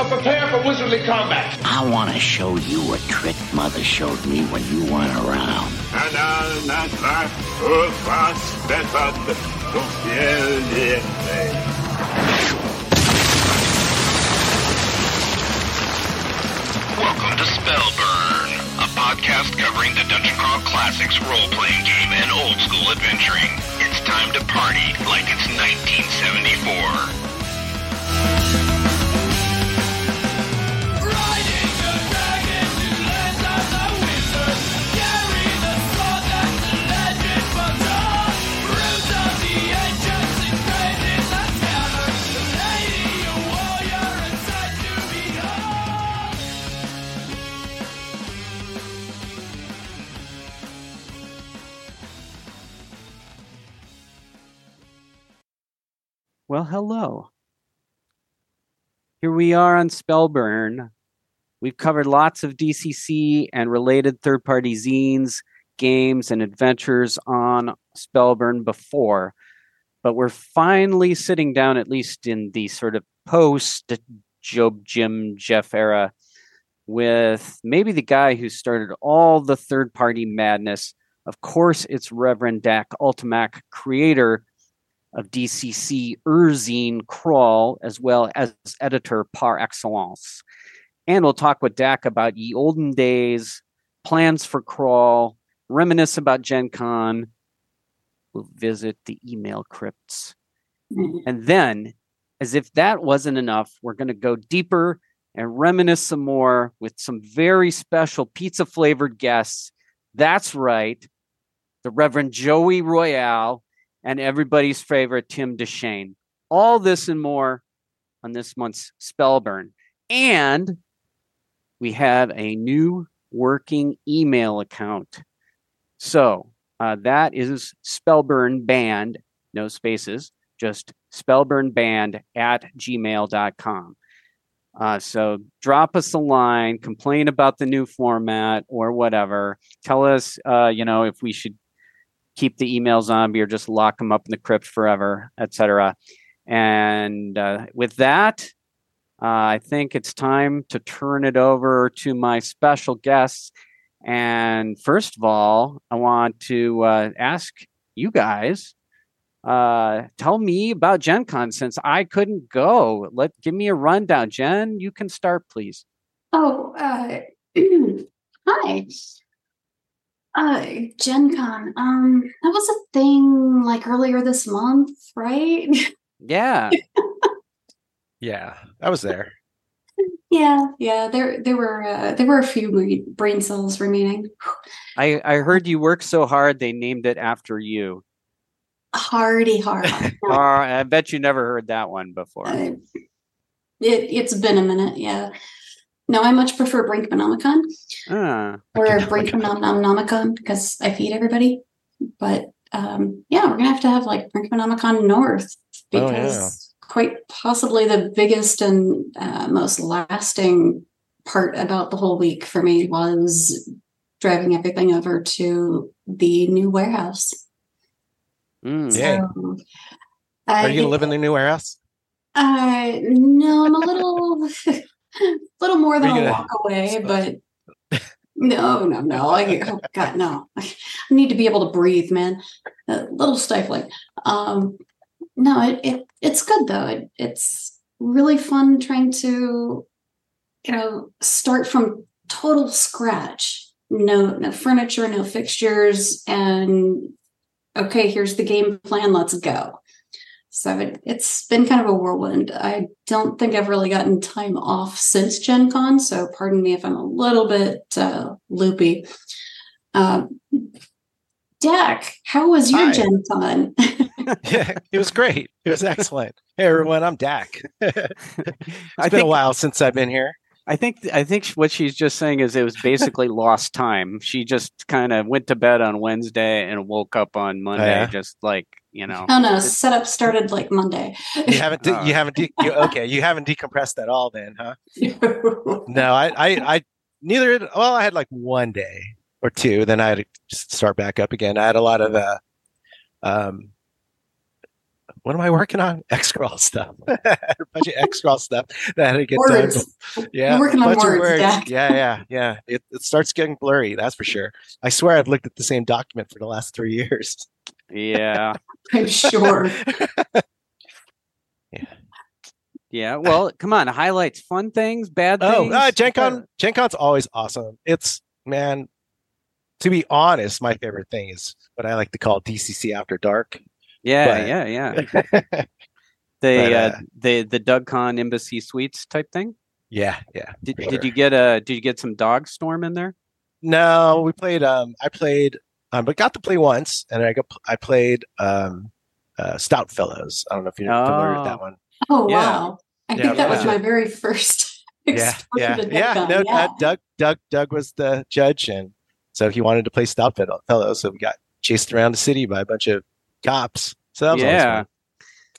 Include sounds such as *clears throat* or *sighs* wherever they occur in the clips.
but prepare for wizardly combat. I want to show you a trick Mother showed me when you weren't around. Welcome to Spellburn, a podcast covering the Dungeon Crawl Classics role-playing game and old-school adventuring. It's time to party like it's 1974. Well, hello. Here we are on Spellburn. We've covered lots of DCC and related third party zines, games, and adventures on Spellburn before, but we're finally sitting down, at least in the sort of post Job Jim Jeff era, with maybe the guy who started all the third party madness. Of course, it's Reverend Dak Ultimak, creator of DCC Urzine Crawl, as well as editor par excellence. And we'll talk with Dak about ye olden days, plans for Crawl, reminisce about Gen Con. We'll visit the email crypts. Mm-hmm. And then, as if that wasn't enough, we're going to go deeper and reminisce some more with some very special pizza flavored guests. That's right, the Reverend Joey Royale and everybody's favorite Tim Deschene. All this and more on this month's Spellburn. And we have a new working email account. So uh, that is Spellburn Band, no spaces, just spellburnband at gmail.com. Uh, so drop us a line, complain about the new format or whatever. Tell us, uh, you know, if we should keep the email zombie or just lock them up in the crypt forever, etc. And uh, with that, uh, I think it's time to turn it over to my special guests. And first of all, I want to uh, ask you guys, uh, tell me about Gen Con since I couldn't go. Let give me a rundown. Jen, you can start, please. Oh, uh, *clears throat* hi. Uh, Gen Con. Um, that was a thing like earlier this month, right? *laughs* Yeah. *laughs* Yeah, I was there. yeah, yeah. There, there were uh, there were a few brain, brain cells remaining. I, I heard you worked so hard they named it after you. Hardy hard. *laughs* Or I bet you never heard that one before. Uh, it, it's been a minute, yeah. No, I much prefer Brinkmanomicon Ah, or Okay, Brinkmanomicon because I feed everybody. But um, yeah, we're gonna have to have like Brinkmanomicon North Oh, because yeah. quite possibly the biggest and uh, most lasting part about the whole week for me was driving everything over to the new warehouse. mm. Yeah. So, Are you I- gonna live in the new warehouse? Uh, no, I'm a little, *laughs* little more than a walk away, but *laughs* no, no, no. I, oh God, no. *laughs* I need to be able to breathe, man. A little stifling. Um, no, it, it it's good though. It, it's really fun trying to, you know, start from total scratch. No, no furniture, no fixtures, and okay, here's the game plan. Let's go. So it, it's been kind of a whirlwind. I don't think I've really gotten time off since Gen Con, so pardon me if I'm a little bit uh, loopy. Um, Dak, how was your Hi. Gen Con? *laughs* yeah, it was great. It was excellent. Hey everyone, I'm Dak. *laughs* it's I been a while since I've been here. I think I think what she's just saying is it was basically *laughs* lost time. She just kind of went to bed on Wednesday and woke up on Monday, yeah? just like you know. oh no, setup started like Monday. You haven't de- you *laughs* haven't de- you, okay, you haven't decompressed at all then, huh? *laughs* No, I I, I neither well, I had like one day or two, then I had to just start back up again. I had a lot of uh um what am I working on? *laughs* Xcrawl stuff. a bunch of Xcrawl stuff that I had to get Words. done. Yeah, You're working on bunch of words, Jack. Yeah, yeah, yeah. It, it starts getting blurry. That's for sure. I swear I've looked at the same document for the last three years. Yeah. *laughs* I'm sure. Yeah. *laughs* Yeah. Well, come on. Highlights fun things, bad Oh, things. uh, Gen Con, Gen Con's always awesome. It's man, to be honest, my favorite thing is what I like to call DCC After Dark. Yeah, but- yeah, yeah. yeah, *laughs* The But, uh, uh, the the Doug Con Embassy Suites type thing. yeah. Yeah. Did, for did you get a did you get some dog storm in there? No, we played. Um, I played, um, but got to play once, and I got I played um, uh, Stout Fellows. I don't know if you're familiar with that Oh. one. Oh Yeah. wow! I Yeah, think that was my very first. *laughs* Yeah, yeah, to yeah. Death No, Gun, uh, Doug, Doug, Doug was the judge, and so he wanted to play Stout Fellows, so we got chased around the city by a bunch of cops. So that was always Yeah. fun.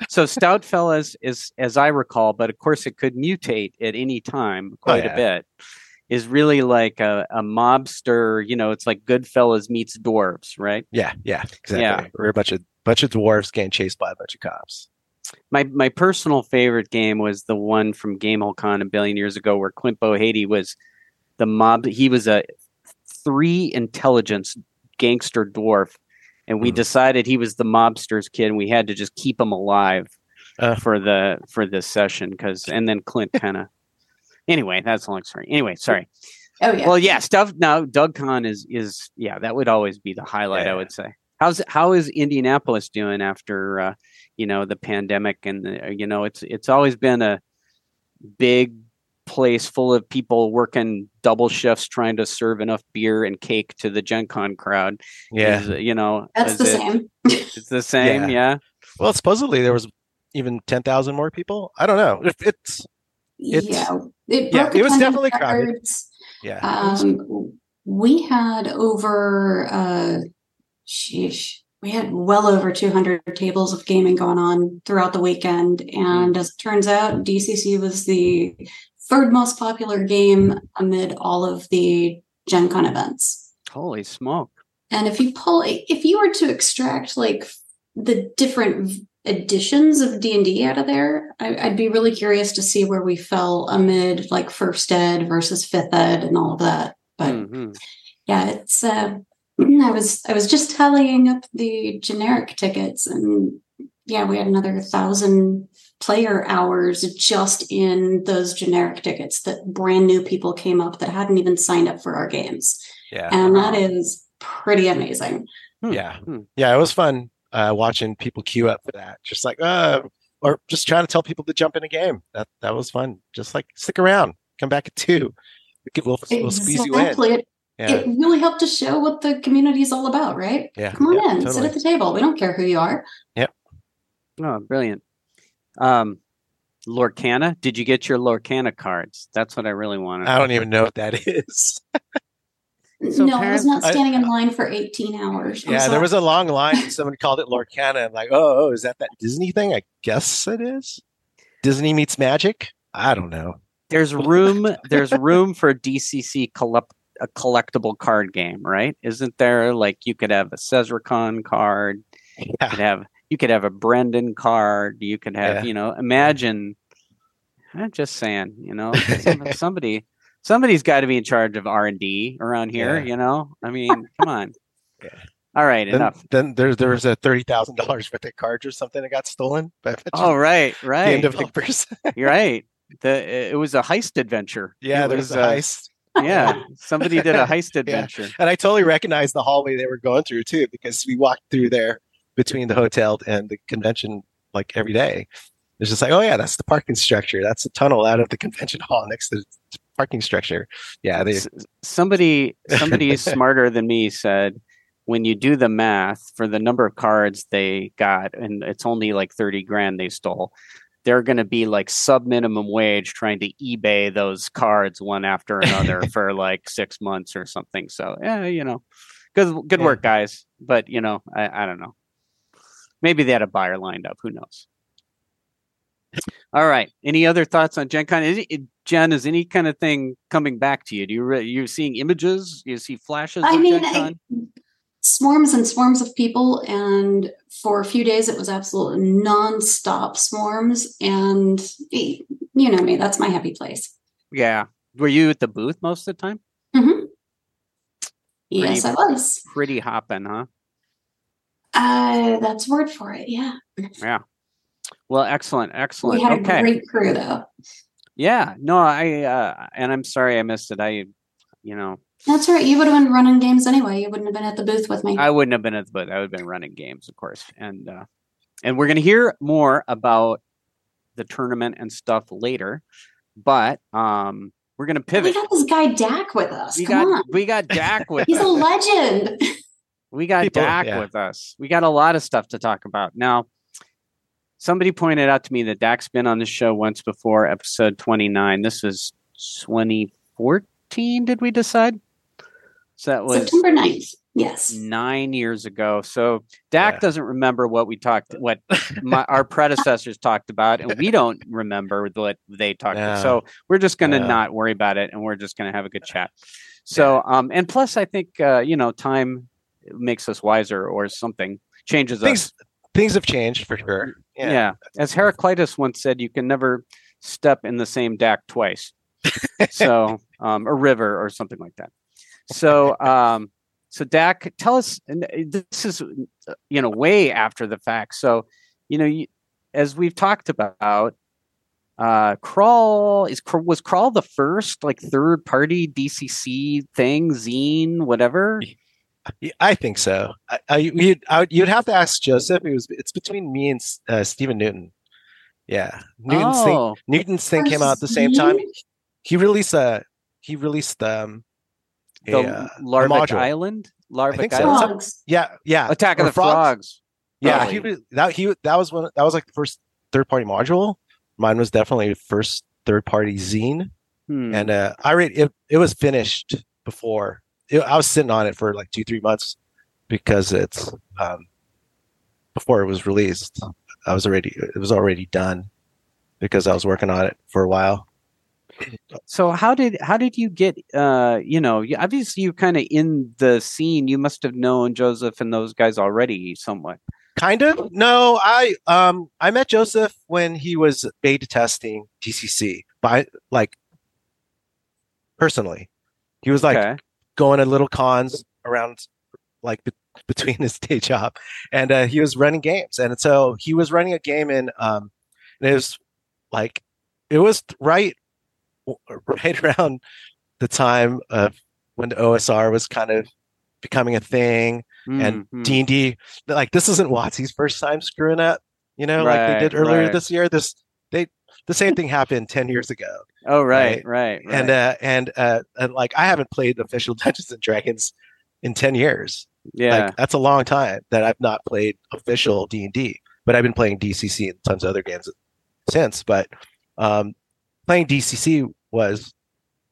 So Stout Fellas is, as I recall, but of course it could mutate at any time quite Oh, yeah. a bit. Is really like a, a mobster. You know, it's like Goodfellas meets dwarves, right? Yeah, yeah, exactly. Yeah. We're a bunch of bunch of dwarves getting chased by a bunch of cops. My my personal favorite game was the one from Gamehole Con a billion years ago, where Clint Bohaty was the mob. He was a three intelligence gangster dwarf, and we Mhm. decided he was the mobster's kid, and we had to just keep him alive Uh. for the for this session because, and then Clint kind of. Anyway, that's a long story. Anyway, sorry. Oh yeah. Well, yeah, stuff now. Doug Con is is yeah, that would always be the highlight. I would say. How's how is Indianapolis doing after uh, you know the pandemic and the, you know it's it's always been a big place full of people working double shifts trying to serve enough beer and cake to the Gen Con crowd. Yeah. Is, uh, you know That's the it- same. *laughs* It's the same. Yeah. Yeah. Well, supposedly there was even ten thousand more people. I don't know. If it's It's- yeah. It, yeah, broke it was definitely crowded. records. yeah. Um, we had over, uh, sheesh, we had well over 200 tables of gaming going on throughout the weekend. And as it turns out, DCC was the third most popular game amid all of the Gen Con events. Holy smoke! And if you pull, if you were to extract like the different editions of D and D out of there, I, I'd be really curious to see where we fell amid like first ed versus fifth ed and all of that. But Mhm. yeah, it's. Uh, *clears throat* I was I was just tallying up the generic tickets, and yeah, we had another thousand player hours just in those generic tickets that brand new people came up that hadn't even signed up for our games, Yeah. and that is pretty amazing. Hmm. Yeah. Hmm. Yeah, it was fun uh, watching people queue up for that. Just like, uh, or just trying to tell people to jump in a game. That that was fun. Just like stick around, come back at two. We could- We'll, we'll squeeze you in. Exactly. It, Yeah, it really helped to show what the community is all about, right? yeah. Come on yeah, in, sit at the table. We don't care who you are. Yep. Oh, brilliant. Um, Lorcana, did you get your Lorcana cards? That's what I really wanted. I don't even know what that *laughs* is. So no, I was not I- standing in line for 18 hours. I'm yeah, there was a long line. someone called it Lorcana. I'm like, oh, oh, is that that Disney thing? I guess it is. Disney meets magic. I don't know. There's room. there's room for a DCC collect a collectible card game, right? Isn't there? Like you could have a Sezrekan card. You could have you could have a Brendan card. You could have Yeah. you know. Imagine. I'm just saying. You know, somebody somebody's got to be in charge of R and D around here. Yeah. You know, I mean, *laughs* come on. Yeah. All right, then, enough. then there there was a thirty thousand dollars worth of cards or something that got stolen by a bunch Oh of right, game right. developers. You're right. The it was a heist adventure. yeah, It there was was, a heist. yeah, *laughs* somebody did a heist *laughs* adventure. And I totally recognized the hallway they were going through too, because we walked through there between the hotel and the convention like every day. It's just like, oh yeah, that's the parking structure. That's the tunnel out of the convention hall next to the parking structure. Yeah, they S- somebody somebody *laughs* smarter than me said when you do the math for the number of cards they got and it's only like 30 grand they stole they're going to be like sub minimum wage trying to ebay those cards one after another *laughs* for like six months or something. So yeah you know good good Yeah. work guys. But you know I, I don't know. Maybe they had a buyer lined up. Who knows all right any other thoughts on gen con is it, jen is any kind of thing coming back to you do you re- you seeing images you see flashes I mean, I, swarms and swarms of people. And for a few days, it was absolutely nonstop swarms. And you know me, that's my happy place. Yeah. Were you at the booth most of the time? hmm Yes, I was. Pretty hopping, huh? Uh, that's word for it. Yeah. Yeah. Well, excellent, excellent. We had okay. a great crew, though. Yeah. No, I uh and I'm sorry I missed it. I you know, That's right. You would have been running games anyway. You wouldn't have been at the booth with me. I wouldn't have been at the booth. I would have been running games, of course. And uh and we're gonna hear more about the tournament and stuff later. But um we're gonna pivot. we got this guy Dak with us. We Come got on. we got Dak *laughs* with He's a legend. We got People- Dak yeah. with us. We got a lot of stuff to talk about. Now, somebody pointed out to me that Dak's been on the show once before, episode 29. This was 2014, did we decide? So that was September 9th. Yes. nine years ago. So Dak Yeah. doesn't remember what we talked, what my, *laughs* our predecessors talked about, and we don't remember what they talked about. So we're just going to No. not worry about it, and we're just going to have a good chat. So, um, and plus, I think uh, you know, time makes us wiser, or something changes us. Things have changed for sure. Yeah. Yeah. as Heraclitus once said, you can never step in the same Dak twice. *laughs* so, um, a river or something like that. So, um, so Dak, tell us. And uh, this is, uh, you know, way after the fact. So, you know, you, as we've talked about, uh, Crawl is was Crawl the first like third party DCC thing, zine, whatever. Yeah, I think so. I, I, you'd, I you'd have to ask Joseph. It was it's between me and uh, Stephen Newton. Yeah, Newton's thing. oh, Newton's thing came out at the same time. He released a he released um a, the uh, a Larvic module. Island, Larvic think so. Island, Frogs. Yeah, yeah. Attack of Or the Frogs. Yeah, he was, that he that was one that was like the first third party module. Mine was definitely the first third party zine, Hmm. and uh, I read it. It was finished before. It, I was sitting on it for like two three months because it's um, before it was released. I was already it was already done because I was working on it for a while. So how did how did you get uh you know obviously you're kind of in the scene you must have known Joseph and those guys already somewhat Kind of. No, I um I met Joseph when he was beta testing DCC, by like personally. He was like okay going to little cons around like be- between his day job and uh, he was running games and so he was running a game in um and it was like it was right *laughs* right around the time of when the OSR was kind of becoming a thing and Mhm. D&D like this isn't WotC's first time screwing up you know like they did earlier right. this year this they the same thing happened 10 years ago oh right right. right, right. and uh and uh and like I haven't played official *laughs* Dungeons and Dragons in 10 years. yeah Like that's a long time that I've not played official D&D, but I've been playing DCC and tons of other games since, but um playing DCC was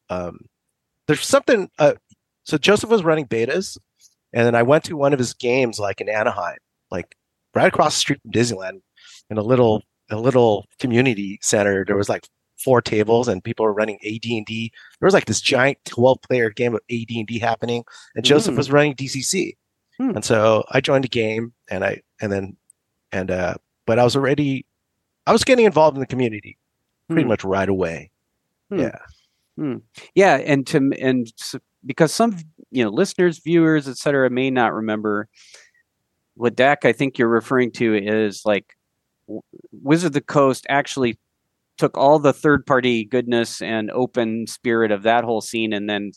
um there's something uh so Joseph was running betas and then I went to one of his games like in Anaheim, like right across the street from Disneyland in a little a little community center. There was like four tables and people were running AD&D. There was like this giant 12 player game of AD&D happening and Joseph Mm. was running DCC. Hmm. And so I joined the game and I and then and uh but I was already I was getting involved in the community pretty Hmm. much right away. Hmm. Yeah. yeah and to and s- because some you know listeners viewers etc may not remember what Dak I think you're referring to is like Wizard of the Coast actually took all the third party goodness and open spirit of that whole scene and then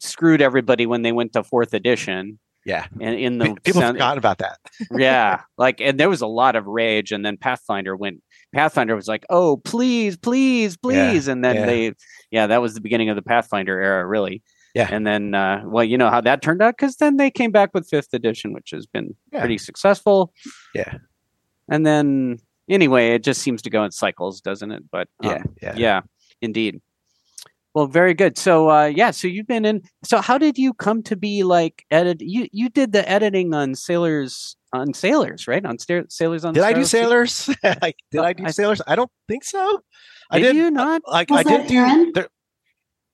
screwed everybody when they went to fourth edition Yeah. and in the People sen- forgot about that. *laughs* yeah like and there was a lot of rage and then pathfinder went pathfinder was like oh please please please and then yeah. they yeah that was the beginning of the pathfinder era really Yeah. and then uh well you know how that turned out because then they came back with fifth edition which has been Yeah. pretty successful Yeah. and then anyway it just seems to go in cycles doesn't it but um, Yeah. Yeah. yeah indeed well very good so uh yeah so you've been in so how did you come to be like edit you you did the editing on sailors on sailors right on Stair sailors on Did I do Star- sailors? *laughs* like, did Oh, I do I- sailors? I don't think so. I Did did you not? Like Was I did that do. Aaron? There,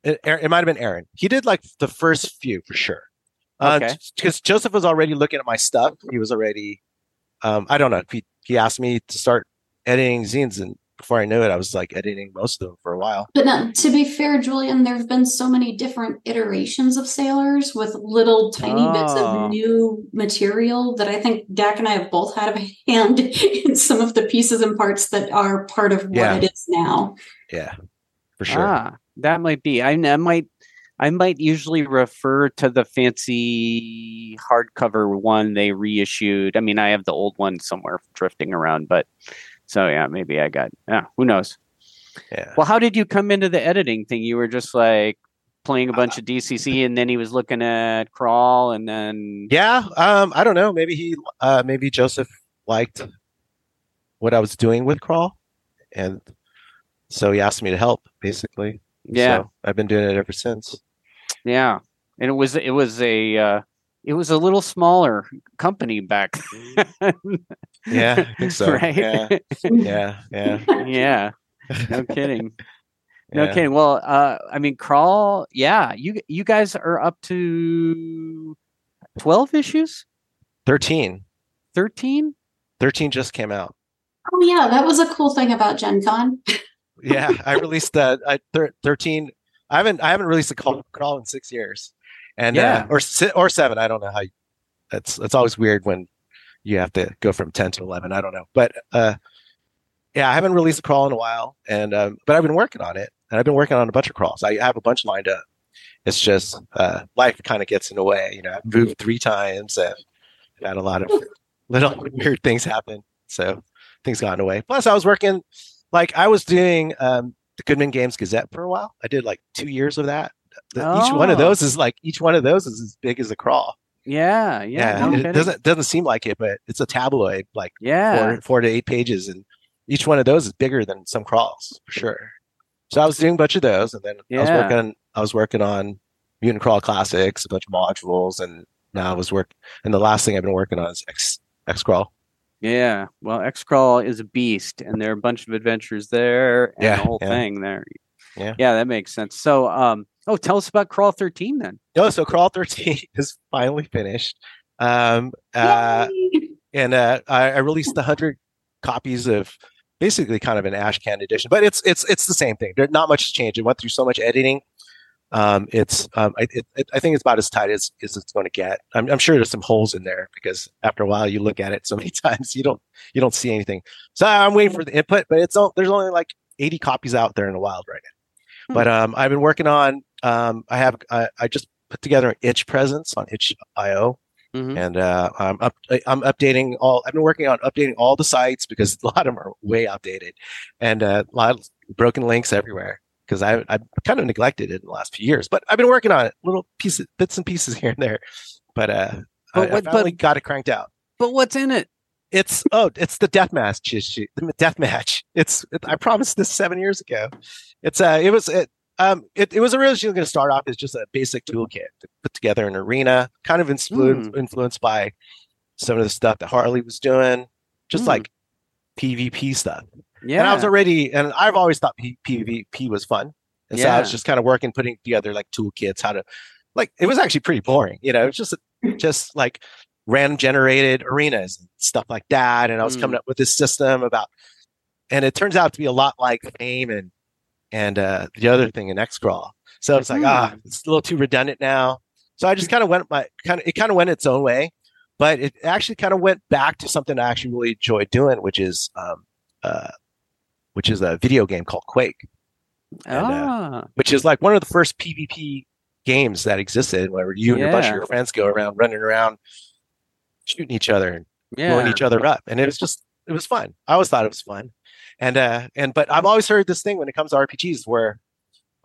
it, it might have been Aaron. He did like the first few for sure. Okay. Because Joseph was already looking at my stuff. He was already, um, I don't know. He he asked me to start editing zines, and before I knew it, I was like editing most of them for a while. But now, to be fair, Julian, there have been so many different iterations of sailors with little tiny bits Oh. of new material that I think Dak and I have both had a hand in some of the pieces and parts that are part of what Yeah. it is now. Yeah, for sure. Ah, that might be. I, I might. I might usually refer to the fancy hardcover one they reissued. I mean, I have the old one somewhere drifting around, but so yeah, maybe I got. Yeah, who knows? Yeah. Well, how did you come into the editing thing? You were just like playing a bunch of DCC, and then he was looking at Crawl, and then Yeah, um, I don't know. Maybe he, uh, maybe Joseph liked what I was doing with Crawl, and so he asked me to help. Basically, yeah, So I've been doing it ever since. Yeah, and it was it was a uh, it was a little smaller company back then. Yeah, I think so. *laughs* right? Yeah, yeah, yeah. yeah. No *laughs* kidding. No yeah. kidding. Well, uh, I mean, crawl. Yeah, you you guys are up to twelve issues, 13. thirteen. 13 just came out. Oh yeah, that was a cool thing about Gen Con. Yeah, I released that. I thir- 13. I haven't I haven't released a call, crawl in six years, and Yeah. uh, or or seven. I don't know how. You, that's it's always weird when you have to go from 10 to 11. I don't know, but uh, yeah, I haven't released a crawl in a while, and um, but I've been working on it, and I've been working on a bunch of crawls. I have a bunch lined up. It's just uh, life kind of gets in the way. You know, I've moved three times. I've had a lot of *laughs* little weird things happen, so things got in the way. Plus, I was working like I was doing um, the Goodman Games Gazette for a while. I did like two years of that. The- Each one of Oh. those is like each one of those is as big as a crawl. Yeah, yeah. no it doesn't doesn't seem like it, but it's a tabloid, like Yeah, four four to eight pages, and each one of those is bigger than some crawls for sure. So I was doing a bunch of those, and then I was Yeah. working I was working on Mutant Crawl Classics, a bunch of modules, and now I was work. And the last thing I've been working on is X X Crawl. Yeah. Well, X crawl is a beast, and there are a bunch of adventures there, and Yeah, the whole yeah. thing there. Yeah. yeah, that makes sense. So, um, oh, tell us about Crawl thirteen then. No, so Crawl 13 *laughs* is finally finished. Um, uh, and uh, I, I released the hundred copies of basically kind of an ash can edition, but it's it's it's the same thing. There not much has changed. It went through so much editing. Um, it's um, I, it, it, I think it's about as tight as, as it's going to get. I'm, I'm sure there's some holes in there because after a while you look at it so *laughs* many times you don't you don't see anything. So I'm waiting for the input, but it's all, there's only like 80 copies out there in the wild right now. But um, I've been working on. Um, I have I, I just put together an itch presence on itch.io Mhm. and uh, I'm up. I'm updating all. I've been working on updating all the sites because *laughs* a lot of them are way outdated, and uh, a lot of broken links everywhere because I I kind of neglected it in the last few years. But I've been working on it, little pieces, bits and pieces here and there. But uh, But I, I finally but- got it cranked out. But what's in it? It's oh, it's the death match issue. The death match. It's it, I promised this seven years ago. It's uh, it was it. Um, it, it was originally going to start off as just a basic toolkit to put together an arena, kind of influenced influenced by some of the stuff that Harley was doing, just Hmm. like PvP stuff. Yeah, And I was already, and I've always thought P- PvP was fun, and so I was just kind of working, putting together like toolkits, how to, like, it was actually pretty boring, you know, it's just just like random generated arenas and stuff like that, and I was Mm. coming up with this system about, and it turns out to be a lot like Fame and and uh, the other thing in Xcrawl. So it's like ah, Hmm. it's a little too redundant now. So I just kind of went my kind of it kind of went its own way, but it actually kind of went back to something I actually really enjoyed doing, which is um, uh, which is a video game called Quake, and, uh, ah, which is like one of the first PvP games that existed, where you and a bunch of your friends go around running around, shooting each other and blowing each other up, and it was just it was fun. I always thought it was fun, and uh, and but I've always heard this thing when it comes to RPGs where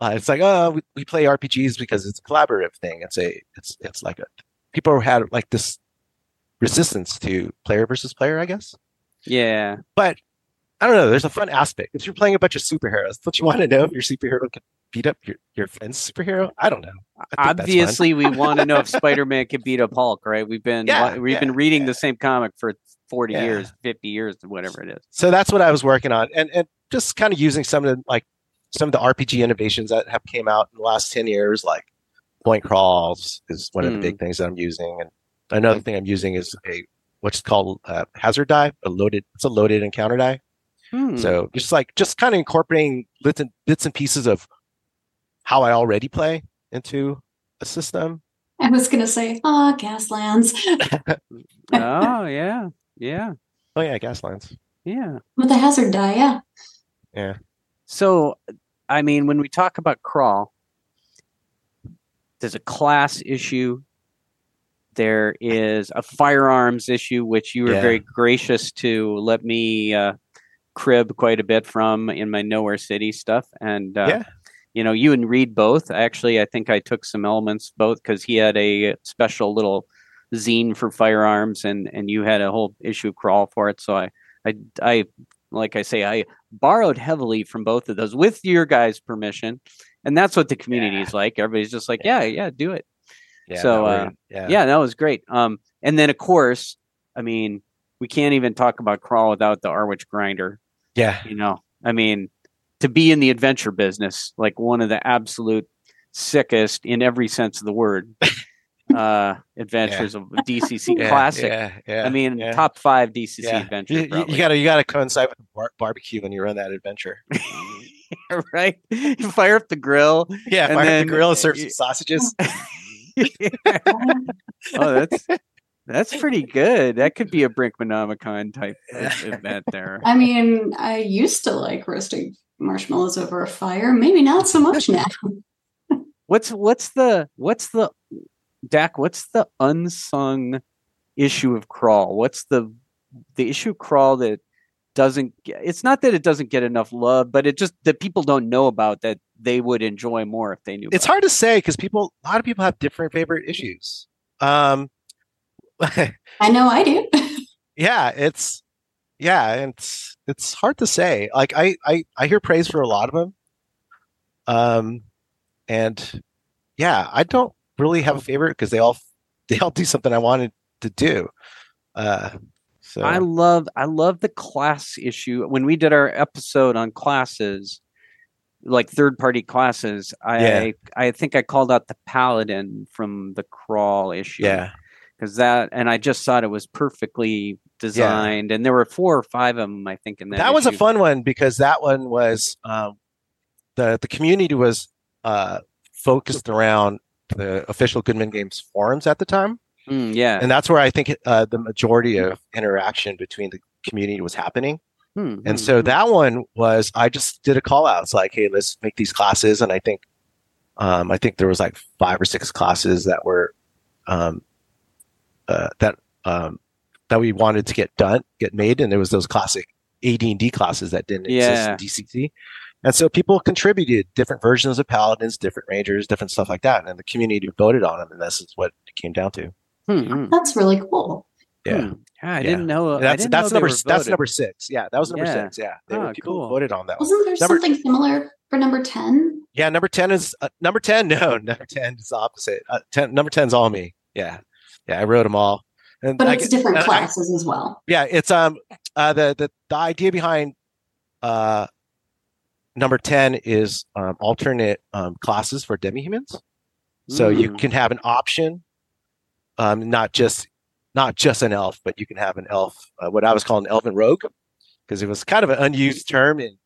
uh, it's like oh we, we play RPGs because it's a collaborative thing. It's a it's it's like a people had like this resistance to player versus player, I guess. yeah. But I don't know. There's a fun aspect. If you're playing a bunch of superheroes, don't you want to know if your superhero can beat up your, your friend's superhero? I don't know. I think that's fun. Obviously, we want to know if *laughs* Spider-Man can beat up Hulk, right? We've been Yeah, we've yeah, been reading yeah. the same comic for forty Yeah. years, fifty years, whatever it is. so that's what I was working on, and and just kind of using some of the like some of the RPG innovations that have came out in the last ten years, like point crawls is one of the Hmm. big things that I'm using, and another thing I'm using is a what's called uh, hazard die, a loaded. It's a loaded encounter die. Hmm. So just like just kind of incorporating bits and bits and pieces of how I already play into a system. I was gonna say, ah, Gaslands *laughs* oh yeah, yeah, Oh yeah, gas lines. yeah. with the hazard die. Yeah, Yeah. So, I mean, when we talk about crawl, there's a class issue. There is a firearms issue, which you were Yeah. very gracious to let me uh, crib quite a bit from in my Nowhere City stuff. And, uh, Yeah. you know, you and Reed both. Actually, I think I took some elements both because he had a special little zine for firearms and, and you had a whole issue crawl for it. So I, I, I, like I say, I borrowed heavily from both of those with your guys' permission. And that's what the community Yeah. is like. Everybody's just like, yeah, yeah, do it. Yeah. So, uh, yeah. Yeah, that was great. Um, and then of course, I mean, we can't even talk about crawl without the Erwich grinder. Yeah. You know, I mean, to be in the adventure business, like one of the absolute sickest in every sense of the word, *laughs* uh, adventures of *laughs* DCC Yeah, classic. Yeah. Yeah. I mean, yeah. top five DCC yeah. adventure. You, you, gotta you gotta coincide with bar- barbecue when you run that adventure. *laughs* right? You fire up the grill. Yeah, And fire up the grill and serve some sausages. oh, that's that's pretty good. That could be a Brinkmanomicon type event there. I mean, I used to like roasting marshmallows over a fire. Maybe not so much now. *laughs* What's what's the what's the Dak? What's the unsung issue of crawl? What's the the issue of crawl that doesn't? Get, it's not that it doesn't get enough love, but it just that people don't know about that they would enjoy more if they knew. It's about hard to say because people a lot of people have different favorite issues. Um *laughs* I know I do. yeah, it's yeah, it's it's hard to say. Like I I I hear praise for a lot of them. Um and yeah, I don't really have a favorite because they all *laughs* they all do something I wanted to do. Uh so I love I love the class issue. When we did our episode on classes, like third party classes, I Yeah. I think I called out the paladin from the crawl issue. yeah. Because that and I just thought it was perfectly designed. And there were four or five of them, I think, in that. that was a fun one because that one was um, the the community was uh, focused around the official Goodman Games forums at the time, Mm, yeah. and that's where I think uh, the majority of interaction between the community was happening. Hmm, And hmm, so hmm. that one was I just did a call out. It's like, hey, let's make these classes, and I think um, I think there was like five or six classes that were um, uh, that um, that we wanted to get done, get made, and there was those classic AD&D classes that didn't Yeah. exist in DCC. And so people contributed different versions of paladins, different rangers, different stuff like that, and the community voted on them, and this is what it came down to. Hmm, hmm, That's really cool. Yeah. hmm. Yeah, I Yeah. didn't know. I And that's didn't that's know they number were that's number six. Yeah, that was number Yeah. six. Yeah, they were, Ah, people cool. voted on that. Wasn't there Number- something similar for number 10? Yeah, number ten is uh, number ten. *laughs* No, number ten is the opposite. Uh, ten, number ten's all me. Yeah, yeah, I wrote them all. And But it's get- different and I- classes as well. yeah, it's um uh the the the idea behind uh number ten is um, alternate um, classes for demi-humans. So you Mm. can have an option, um, not just not just an elf, but you can have an elf. Uh, what I was calling elven rogue, because it was kind of an unused term in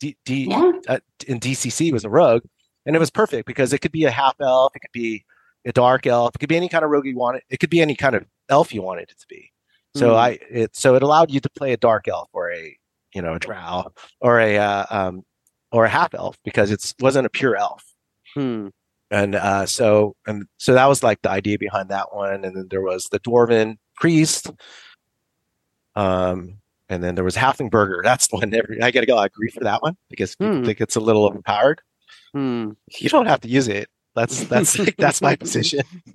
D, D, Yeah. uh, in DCC was a rogue, and it was perfect because it could be a half elf, it could be a dark elf, it could be any kind of rogue you wanted, it could be any kind of elf you wanted it to be. So Hmm. I it so it allowed you to play a dark elf or a you know a drow or a uh, um or a half elf because it wasn't a pure elf Hmm. and uh, so and so that was like the idea behind that one and then there was the dwarven priest um and then there was halfling burger that's the one every, i gotta go i agree for that one because people Hmm. think it's a little overpowered Hmm. you don't have to use it that's *laughs* that's that's my position. *laughs*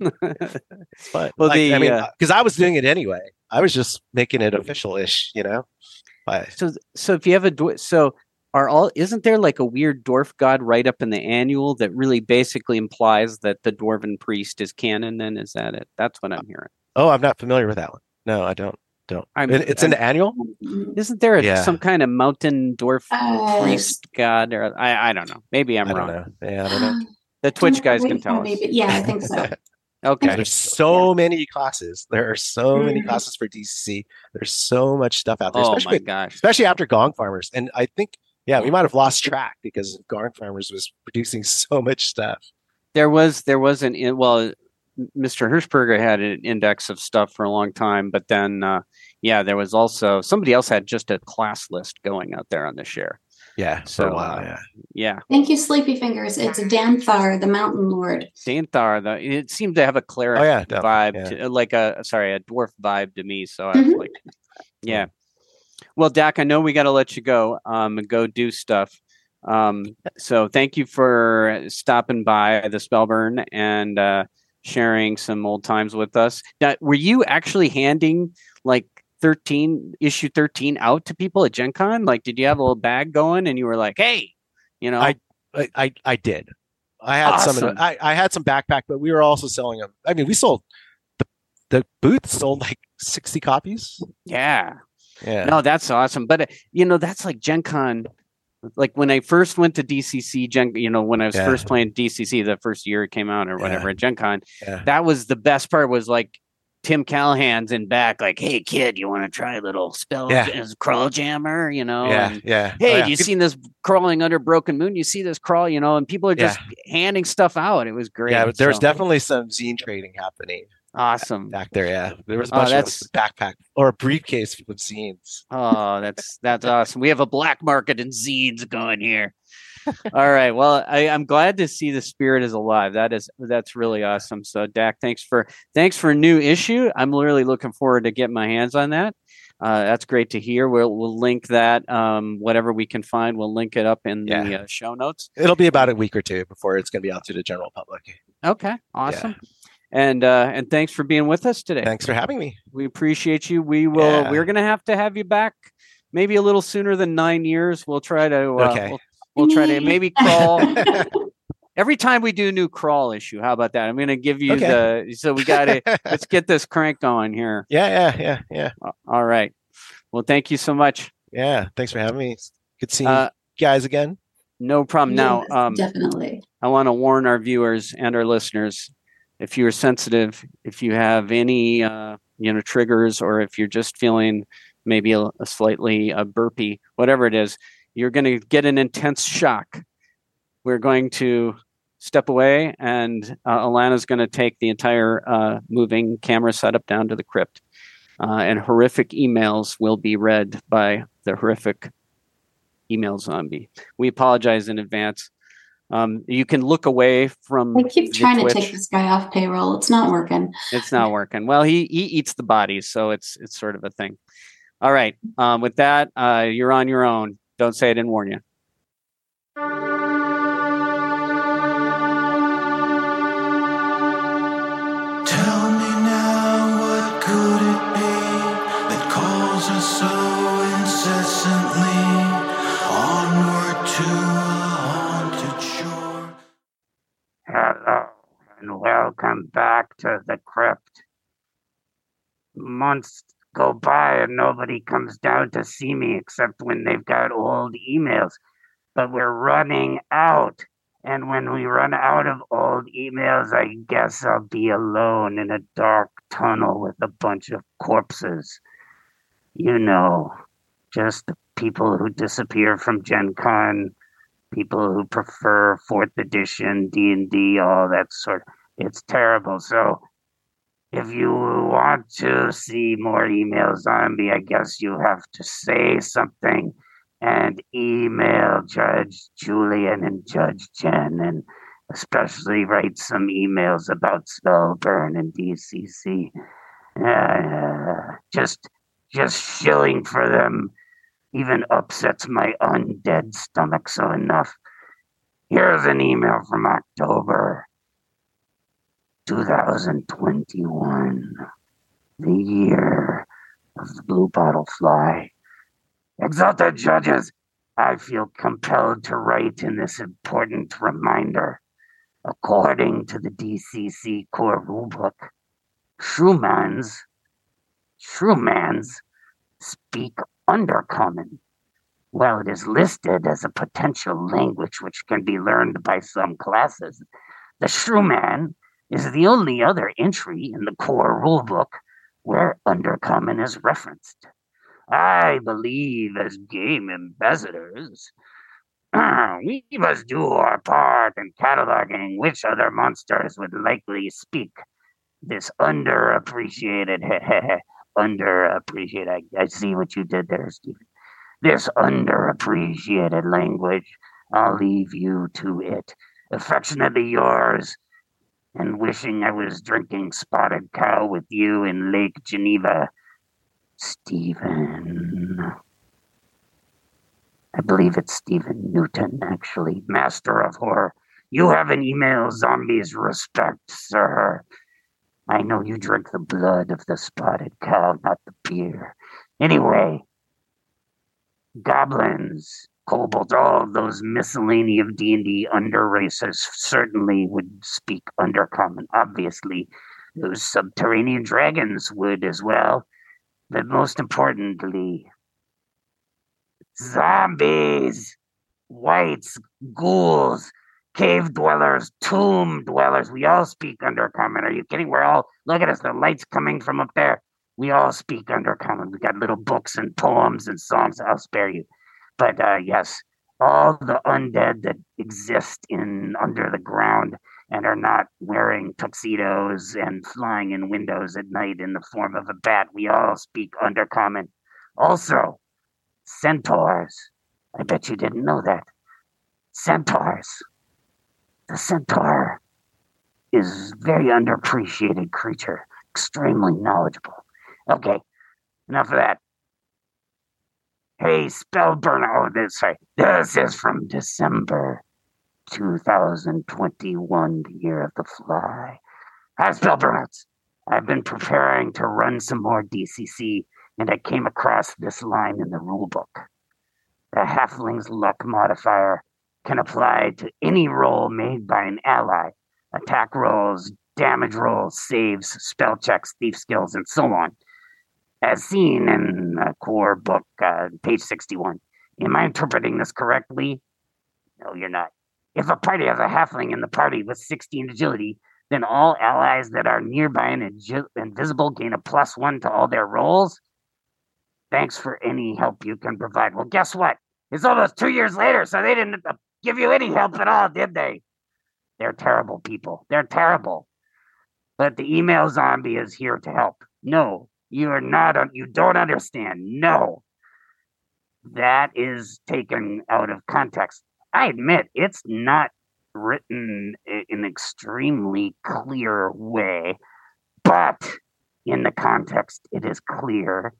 But Well, like, the, i mean uh, because i was doing it anyway. I was just making it official-ish you know? But so so if you have a dwar- so are all isn't there like a weird dwarf god right up in the annual that really basically implies that the dwarven priest is canon then? Is that it? That's what i'm hearing. Oh i'm not familiar with that one. No i don't don't. I'm- It- it's in the annual? Isn't there a, Yeah. some kind of mountain dwarf Uh, priest god or i i don't know. Maybe i'm i don't wrong. know. Yeah i don't know *sighs* The Twitch guys can tell me, us. but yeah, I think so. *laughs* Okay. There's so many classes. There are so many Mhm. classes for DCC. There's so much stuff out there, Oh especially my gosh. especially after Gong Farmers. And I think, yeah, we might have lost track because Gong Farmers was producing *laughs* so much stuff. There was there was an in, well, Mr. Hirschberger had an index of stuff for a long time, but then uh, yeah, there was also somebody else had just a class list going out there on the share. Yeah, for So, a while. uh, Yeah, Yeah, Thank you, Sleepy Fingers. It's Danthar, the Mountain Lord. Danthar. The it seemed to have a cleric Oh yeah, vibe, yeah. to, like a sorry, a dwarf vibe to me. So I was Mhm. like, yeah. Well, Dak, I know we got to let you go. Um, and go do stuff. Um, so thank you for stopping by the Spellburn and uh, sharing some old times with us. Now, were you actually handing like 13 issue 13 out to people at Gen Con? Like, did you have a little bag going and you were like, hey, you know, I- I, I did. I had some. Awesome. the, I I had some backpack, but we were also selling them. I mean, we sold the the booth sold like sixty copies. yeah. Yeah, No, that's awesome. But uh, you know, that's like Gen Con. Like when I first went to DCC, Gen, you know, when I was Yeah. first playing DCC, the first year it came out or whatever at Gen Con, Yeah. that was the best part. Was like Tim Callahan's in back, like, "Hey kid, you want to try a little spell Yeah. j- Crawljammer?" You know, yeah, and, yeah. Oh, hey, Oh, yeah. you seen this crawling under Broken Moon? You see this crawl, you know, and people are Yeah. just handing stuff out. It was great. Yeah, but there's So, definitely some zine trading happening awesome. back there. Yeah, there was a Oh, that's- of backpack or a briefcase full of zines. Oh, that's that's awesome. We have a black market in zines going here. All right. Well, I, I'm glad to see the spirit is alive. That is that's really awesome. So, Dak, thanks for thanks for a new issue. I'm really looking forward to getting my hands on that. Uh, that's great to hear. We'll we'll link that um, whatever we can find. We'll link it up in the uh, show notes. It'll be about a week or two before it's going to be out to the general public. Okay. Awesome. And uh, and thanks for being with us today. Thanks for having me. We appreciate you. We will. Yeah. We're going to have to have you back, maybe a little sooner than nine years. We'll try to. Uh, Okay. We'll, we'll try to maybe *laughs* crawl every time we do a new crawl issue. How about that? I'm going to give you Okay. the. So we got to *laughs* let's get this crank going here. Yeah, yeah, yeah, yeah, All right. Well, thank you so much. yeah. Thanks for having me. Good seeing Uh, you guys again. no problem. Now, um, definitely. I want to warn our viewers and our listeners if you're sensitive, if you have any uh, you know triggers, or if you're just feeling maybe a, a slightly uh, burpy, whatever it is, you're going to get an intense shock. We're going to step away, and uh, Alana's going to take the entire uh, moving camera setup down to the crypt, uh, and horrific emails will be read by the horrific email zombie. We apologize in advance. Um, you can look away from. I keep trying to take this guy off payroll. It's not working. It's not working. Well, he he eats the bodies, so it's it's sort of a thing. All right. Um, with that, uh, you're on your own. Don't say I didn't warn you. Tell me now, what could it be that calls us so incessantly onward to a haunted shore? Hello, and welcome back to the crypt. Months go by and nobody comes down to see me except when they've got old emails. But we're running out. And when we run out of old emails, I guess I'll be alone in a dark tunnel with a bunch of corpses. You know, just people who disappear from Gen Con people who prefer fourth edition d&d all that sort it's terrible so if you want to see more email zombie i guess you have to say something and email judge julian and judge jen and especially write some emails about spellburn and dcc uh, just just shilling for them even upsets my undead stomach so enough. Here's an email from October 2021, the year of the blue bottle fly. Exalted judges, I feel compelled to write in this important reminder. According to the DCC core rulebook, Shrewmans, Shrewmans speak Undercommon. While it is listed as a potential language which can be learned by some classes, The Man is the only other entry in the core rulebook where Undercommon is referenced. I believe as game ambassadors, *clears throat* we must do our part in cataloging which other monsters would likely speak this underappreciated, *laughs* underappreciated. I, I see what you did there, Stephen. This underappreciated language. I'll leave you to it. Affectionately yours, and wishing I was drinking spotted cow with you in Lake Geneva. Stephen. I believe it's Stephen Newton, actually, master of horror. You have an email zombies respect, sir. I know you drink the blood of the spotted cow, not the beer. Anyway, goblins, kobolds, all of oh, those miscellany of D&D under races certainly would speak undercommon. Obviously, those subterranean dragons would as well. But most importantly, zombies, wights, ghouls, cave dwellers, tomb dwellers. We all speak undercommon. Are you kidding? We're all look at us. The lights coming from up there. We all speak undercommon. We got little books and poems and songs. I'll spare you. But uh, yes, all the undead that exist in under the ground and are not wearing tuxedos and flying in windows at night in the form of a bat. We all speak undercommon. Also, centaurs. I bet you didn't know that. Centaurs. The centaur is a very underappreciated creature, extremely knowledgeable. Okay, enough of that. Hey, Spellburner. Oh, this, is from December 2021, the year of the fly. Ah, Hi, Spellburnouts. I've been preparing to run some more DCC, and I came across this line in the rulebook. The Halfling's luck modifier can apply to any roll made by an ally attack rolls, damage rolls, saves, spell checks, thief skills, and so on, as seen in the core book, uh, page 61. Am I interpreting this correctly? No, you're not. If a party has a halfling in the party with 16 agility, then all allies that are nearby and agi- invisible gain a plus one to all their rolls. Thanks for any help you can provide. Well, guess what? It's almost two years later, so they didn't uh, give you any help at all, did they? They're terrible people. They're terrible. But the email zombie is here to help. No, you are not. You don't understand. No, that is taken out of context. I admit it's not written in an extremely clear way, but in the context, it is clear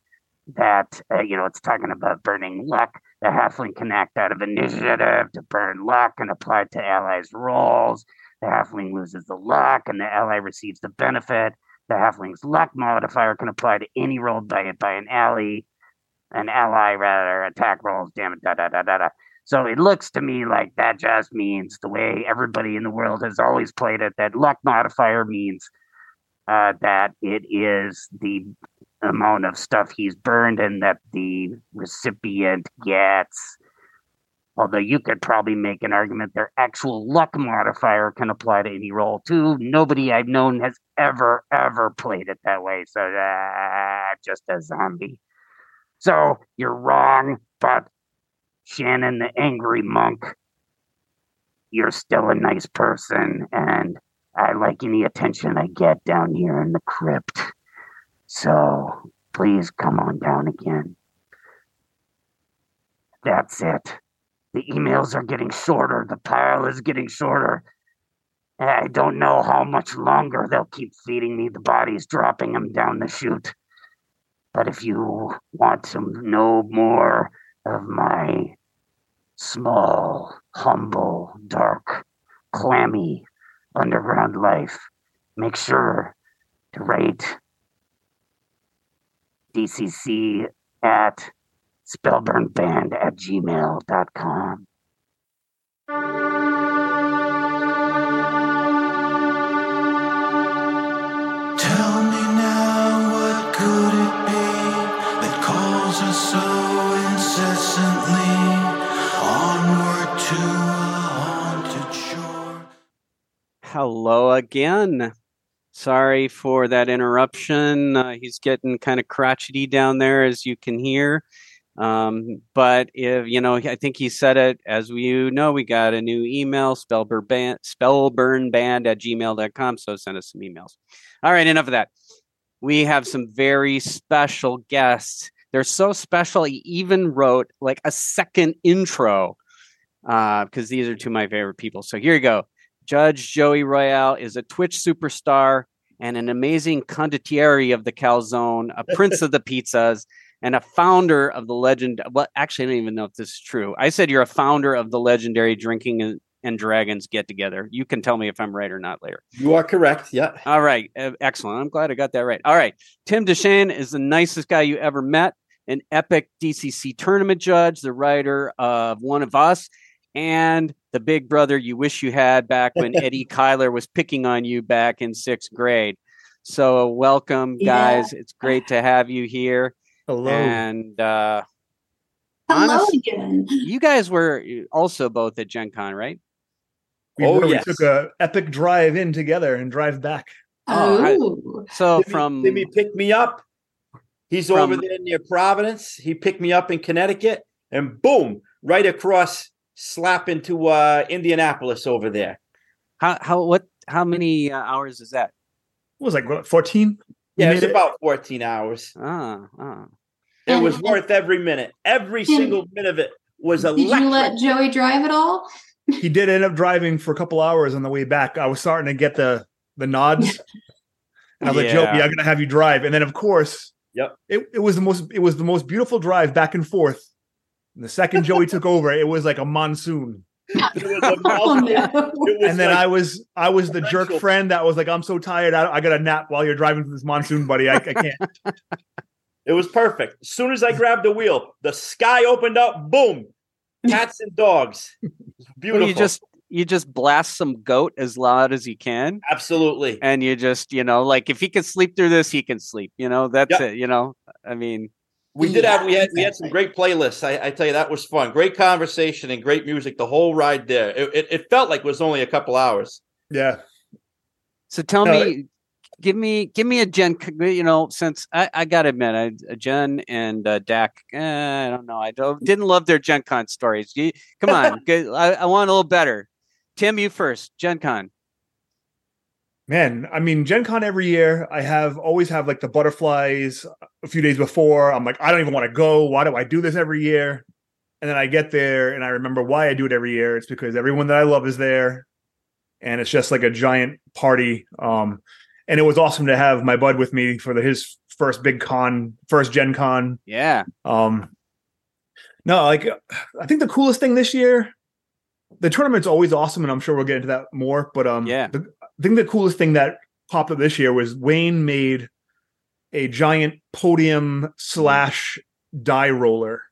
that uh, you know it's talking about burning luck. The halfling can act out of initiative to burn luck and apply to allies' rolls. The halfling loses the luck, and the ally receives the benefit. The halfling's luck modifier can apply to any roll by by an ally, an ally rather attack rolls. Damn it, da da da da da. So it looks to me like that just means the way everybody in the world has always played it. That luck modifier means uh, that it is the amount of stuff he's burned and that the recipient gets. Although you could probably make an argument their actual luck modifier can apply to any roll too. Nobody I've known has ever, ever played it that way. So uh, just a zombie. So you're wrong, but Shannon the angry monk, you're still a nice person, and I like any attention I get down here in the crypt. So please come on down again. That's it. The emails are getting shorter. The pile is getting shorter. I don't know how much longer they'll keep feeding me the bodies, dropping them down the chute. But if you want to know more of my small, humble, dark, clammy underground life, make sure to rate DCC at spellburnband at gmail.com. Tell me now, what could it be that calls us so incessantly onward to a haunted shore? Hello again. Sorry for that interruption. Uh, he's getting kind of crotchety down there, as you can hear. Um, but if you know, I think he said it as we you know, we got a new email, spellburnband, spellburnband at gmail.com. So send us some emails. All right, enough of that. We have some very special guests. They're so special, he even wrote like a second intro because these are two of my favorite people. So here you go. Judge Joey Royale is a Twitch superstar and an amazing condottiere of the calzone, a prince of the pizzas, and a founder of the legend. Well, actually, I don't even know if this is true. I said you're a founder of the legendary Drinking and, and Dragons Get Together. You can tell me if I'm right or not later. You are correct. Yeah. All right. Excellent. I'm glad I got that right. All right. Tim Deschene is the nicest guy you ever met, an epic DCC tournament judge, the writer of One of Us, and the big brother you wish you had back when *laughs* Eddie Kyler was picking on you back in sixth grade. So, welcome, Yeah. guys. It's great to have you here. Hello. And uh, Hello honest- again. you guys were also both at Gen Con, right? We, Oh, were, yes. we took a epic drive in together and drive back. Oh, I- Oh, So, Timmy, from Timmy picked me up. He's From- over there near Providence. He picked me up in Connecticut, and boom, right across, slap into uh, Indianapolis over there. how, how, what, how many uh, hours is that? What was like 14? Yeah, You it was it? about 14 hours. Ah, ah. It And- was and- worth every minute. Every single minute of it was a. did electric. you let Joey drive at all? He did end up driving for a couple hours on the way back. I was starting to get the the nods. And I was like, Joe, Yeah. yeah, I'm gonna have you drive. And then of course, Yep. it, it was the most it was the most beautiful drive back and forth. And the second Joey took over, it was like a monsoon. It was a *laughs* Oh, no. And then like- I was I was the jerk friend that was like, I'm so tired, I, I got a nap while you're driving through this monsoon, buddy. I, I can't. *laughs* It was perfect. As soon as I grabbed the wheel, the sky opened up. Boom, cats and dogs. Beautiful. *laughs* Well, you just you just blast some goat as loud as you can, absolutely. and you just you know like if he can sleep through this, he can sleep. You know that's Yep. it. You know, I mean, We did have we Yeah, had we had some great playlists. I, I tell you that was fun. Great conversation and great music. The whole ride there. It, it, it felt like it was only a couple hours. Yeah. so tell No, me, give me give me a Gen. You know, since I, I gotta admit, I, Jen and uh, Dak. Eh, I don't know. I don't, didn't love their Gen Con stories. You, come on, *laughs* I, I want a little better. Tim, you first. Gen Con. Man, I mean, Gen Con every year, I have always have like the butterflies a few days before. I'm like, I don't even want to go. Why do I do this every year? And then I get there and I remember why I do it every year. It's because everyone that I love is there. And it's just like a giant party. Um, and it was awesome to have my bud with me for the, his first big con, first Gen Con. Yeah. Um, no, like I think the coolest thing this year, the tournament's always awesome, and I'm sure we'll get into that more. But um, Yeah. the, I think the coolest thing that popped up this year was Wayne made a giant podium slash die roller.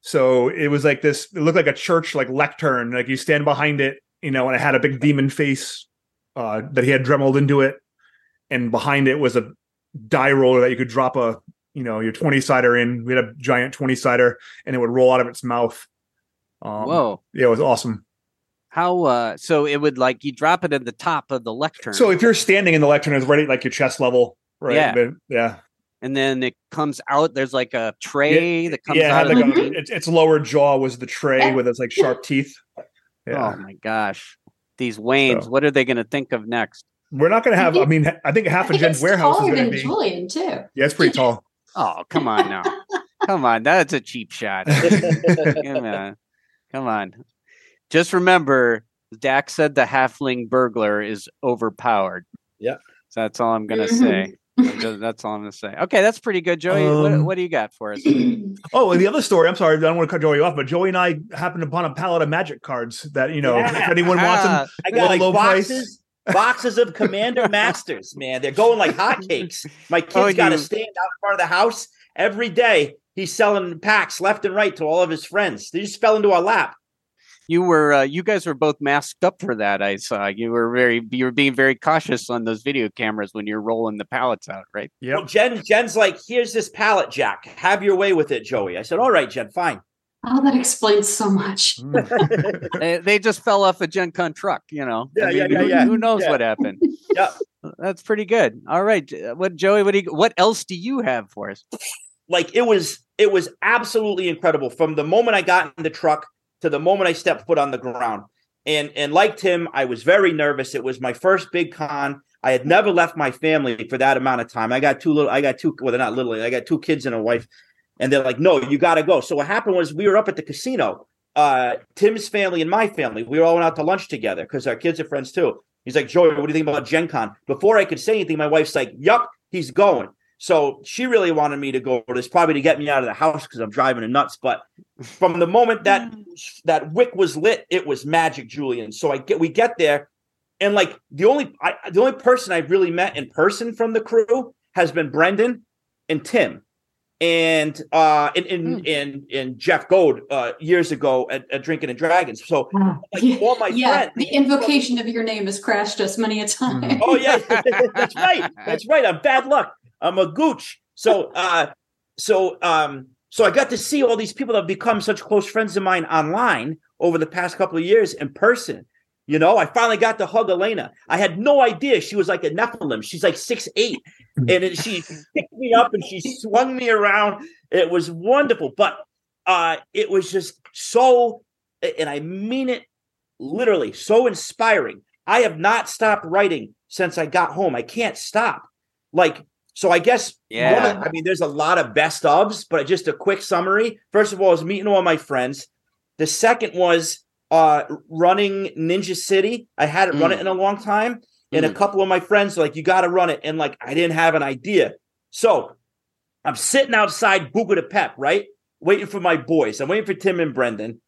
So it was like this. It looked like a church like lectern. Like you stand behind it, you know, and it had a big demon face uh, that he had dremeled into it, and behind it was a die roller that you could drop a you know your 20 sider in we had a giant 20 sider and it would roll out of its mouth um, Whoa. yeah it was awesome How uh so it would like you drop it at the top of the lectern. so if you're standing in the lectern it's right at like your chest level right Yeah. But, yeah and then it comes out there's like a tray that comes yeah it out like the a, its, its lower jaw was the tray with its like sharp teeth yeah Oh my gosh. These Waynes, So- what are they gonna think of next? We're not gonna have i mean i think half I of think jen's it's warehouse is taller gonna than be Julian too. yeah it's pretty tall Oh, come on now. *laughs* come on, that's a cheap shot. *laughs* come on. Come on. Just remember, Dak said the halfling burglar is overpowered. Yeah. So that's all I'm gonna Mhm. say. That's- That's all I'm gonna say. Okay, that's pretty good, Joey. what, Um, what do you got for us? *clears throat* Oh, and the other story. I'm sorry, I don't want to cut Joey off, but Joey and I happened upon a pallet of magic cards that you know, Yeah. if anyone wants them, I Low, got like low price. Boxes, boxes of Commander *laughs* Masters, man. They're going like hotcakes. My kid's Oh, got to stand out in front of the house every day. He's selling packs left and right to all of his friends. They just fell into our lap. you were uh, you guys were both masked up for that. I saw you were very you were being very cautious on those video cameras when you're rolling the pallets out, right? yep. Well, Jen, Jen's like, here's this pallet jack. Have your way with it, Joey. I said, all right, Jen, fine. Oh, that explains so much. Hmm. *laughs* they, they just fell off a Gen Con truck, you know. Yeah, I mean, yeah, yeah, who, yeah. who knows Yeah. what happened? *laughs* Yeah. That's pretty good. All right. Uh, what Joey, what do you, what else do you have for us? like it was it was absolutely incredible from the moment I got in the truck to the moment I stepped foot on the ground. And and like Tim, I was very nervous. It was my first big con. I had never left my family for that amount of time. I got two little I got two well, they're not little, I got two kids and a wife. And they're like, no, you gotta go. So what happened was we were up at the casino. Uh Tim's family and my family. We were all went out to lunch together because our kids are friends too. He's like, Joey, what do you think about Gen Con? Before I could say anything, my wife's like, Yup, he's going. So she really wanted me to go to this, probably to get me out of the house because I'm driving her nuts. But from the moment that that wick was lit, it was magic, Julian. So I get we get there, and like the only I, the only person I've really met in person from the crew has been Brendan and Tim, and uh and and and, and Jeff Gold uh years ago at, at Drinking and Dragons. So like all my *laughs* yeah, friends. the invocation of your name has crashed us many a time. Oh yeah, *laughs* that's right. That's right. I'm bad luck. I'm a gooch. So uh so um so I got to see all these people that have become such close friends of mine online over the past couple of years in person. You know, I finally got to hug Elena. I had no idea she was like a Nephilim. She's like six eight, and it, she picked me up and she swung me around. It was wonderful, but uh, it was just so, and I mean it literally, so inspiring. I have not stopped writing since I got home. I can't stop. Like, so I guess Yeah. of- I mean, there's a lot of best ofs, but just a quick summary. First of all, I was meeting all my friends. The second was uh running Ninja City. I hadn't run Mm. it in a long time. And a couple of my friends were like, you got to run it. And like, I didn't have an idea. So I'm sitting outside Buca de Pep, right? Waiting for my boys. I'm waiting for Tim and Brendan.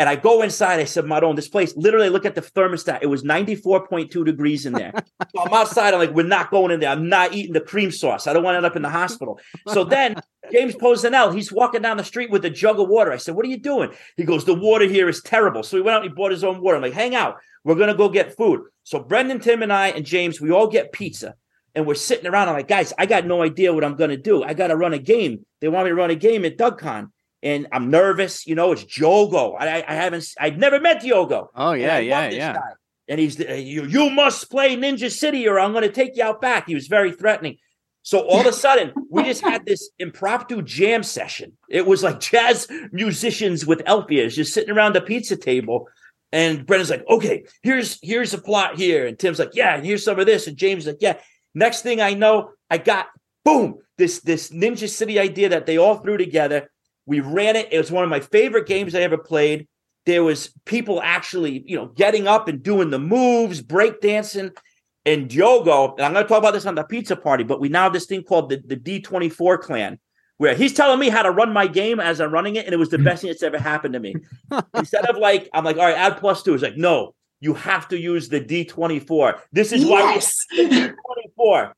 And I go inside. I said, Maron, this place, literally look at the thermostat. It was 94.2 degrees in there. so I'm outside. I'm like, we're not going in there. I'm not eating the cream sauce. I don't want to end up in the hospital. So then James Posenel, he's walking down the street with a jug of water. I said, What are you doing? He goes, The water here is terrible. So he went out and he bought his own water. I'm like, Hang out. We're going to go get food. So Brendan, Tim, and I, and James, we all get pizza. And we're sitting around. I'm like, Guys, I got no idea what I'm going to do. I got to run a game. They want me to run a game at DougCon. And I'm nervous. You know, it's Jogo. I, I, haven't, I've never met Diogo. Oh yeah, yeah, yeah. guy. And he's uh, you, you must play Ninja City or I'm going to take you out back. He was very threatening. So all of a sudden, we just had this *laughs* impromptu jam session. It was like jazz musicians with elf ears just sitting around the pizza table. And Brendan's like, okay, here's here's a plot here. And Tim's like, yeah, and here's some of this. And James is like, yeah. Next thing I know, I got boom, this this Ninja City idea that they all threw together. We ran it. It was one of my favorite games I ever played. There was people actually, you know, getting up and doing the moves, breakdancing. And Diogo, and I'm going to talk about this on the pizza party, but we now have this thing called the, the D24 clan, where he's telling me how to run my game as I'm running it, and it was the best thing that's ever happened to me. *laughs* Instead of like, I'm like, all right, add plus two. It's like, no, you have to use the D24. This is Yes. why we use the D24.